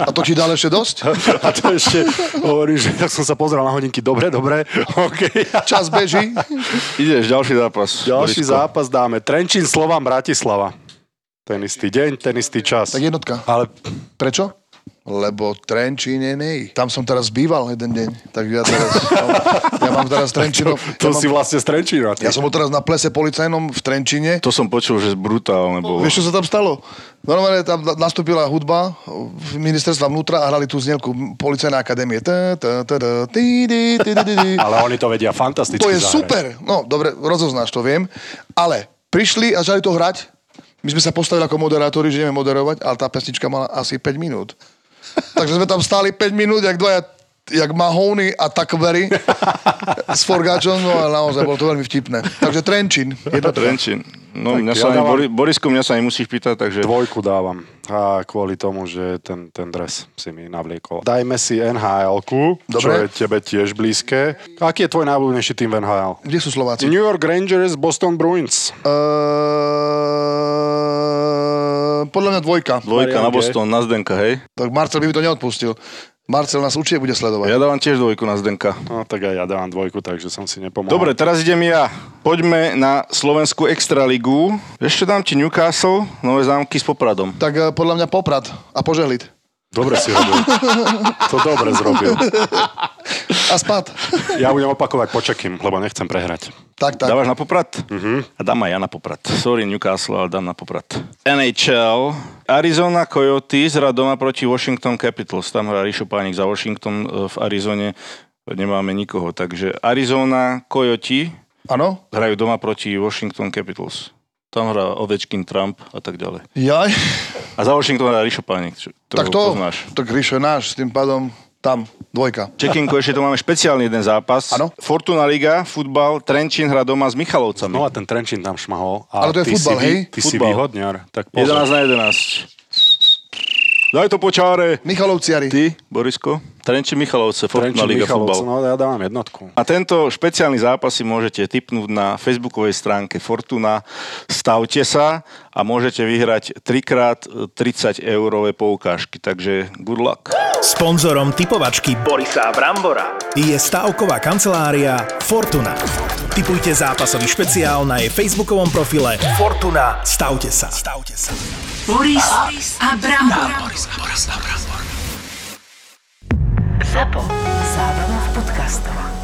A to ti dal ešte dosť? A to ešte hovorí, že ja som sa pozrel na hodinky, dobre, dobre, OK. Čas beží. ideš, ďalší zápas. Ďalší Borisko. zápas dáme. Trenčín, Slován, Bratislava. Ten istý deň, ten istý čas. Tak jednotka. Ale Prečo? Lebo Trenčín je nej. Tam som teraz býval jeden deň. Tak ja teraz, ja mám teraz Trenčinov. to ja, si mám, vlastne z Trenčína. ja som bol teraz na plese policajnom v Trenčine. To som počul, že brutálne bolo. Vieš, čo sa tam stalo? Normálne tam na- nastúpila hudba v ministerstva vnútra a hrali tú znelku Policajnej akadémie. Ale oni to vedia fantasticky To je super. No, dobre, rozoznáš, to viem. Ale prišli a začali to hrať. My sme sa postavili ako moderátori, že ideme moderovať, ale tá pesnička mala asi 5 minút. Takže sme tam stáli 5 minút, jak dvaja jak Mahony a Takvery s Forgáčom, no ale naozaj bolo to veľmi vtipné. Takže Trenčín. Jednotka. Trenčín. No, Tak mňa ja sa ani, dávam- Bori, Borisko, mňa sa nemusíš pýtať, takže... Dvojku dávam. A kvôli tomu, že ten, ten dres si mi navliekol. Dajme si NHL-ku, čo je tebe tiež blízke. Aký je tvoj najobľúbenejší tým v NHL? Kde sú Slováci? New York Rangers, Boston Bruins. Uh, podľa mňa dvojka. Dvojka na Marian G. Boston, na Zdenka, hej? Tak Marcel by mi to neodpustil. Marcel nás určite bude sledovať. Ja dávam tiež dvojku na Zdenka. No tak aj ja dávam dvojku, takže som si nepomohol. Dobre, teraz idem ja. Poďme na Slovenskú extraligu. Ešte dám ti Newcastle, nové zámky s Popradom. Tak uh, podľa mňa Poprad a Požehlit. Dobre si robil. to dobre zrobil. A spad. Ja budem opakovať počekým, lebo nechcem prehrať. Tak, tak. Dávaš na Poprad? Uh-huh. A dám aj ja na Poprad. Sorry Newcastle, ale dám na Poprad. NHL. Arizona Coyotes hrá doma proti Washington Capitals. Tam hrá Rišo Pánik za Washington e, v Arizone. Nemáme nikoho. Takže Arizona Coyote Áno? hrajú doma proti Washington Capitals. Tam hrá Ovečkin, Trump a tak ďalej. Jaj. A za Washington hrá Rišo Pánik. čo- Tak to, poznáš. tak Ríšo je náš, s tým pádom tam, dvojka. Čekinku, ešte tu máme špeciálny jeden zápas. Áno. Fortuna Liga, futbal, Trenčín hrá doma s Michalovcami. No a ten Trenčín tam šmahol. A Ale to je futbal, si, hej? Ty si Futbal. výhodňar. Tak pozor. 11 na 11. Daj to po čáre. Michalovciari. Ty, Borisko? Trenčín Michalovce, Fortuna Liga futbal. no ja dávam jednotku. A tento špeciálny zápas si môžete tipnúť na facebookovej stránke Fortuna. Stavte sa a môžete vyhrať 3x 30 eurové poukážky. Takže good luck. Sponzorom typovačky Borisa Brambora je stavková kancelária Fortuna. Typujte zápasový špeciál na jej facebookovom profile Fortuna. Stavte sa. Stavte sa. Boris a Brambor. Boris a Brambor. Zapo. Zábrná v podcastovách.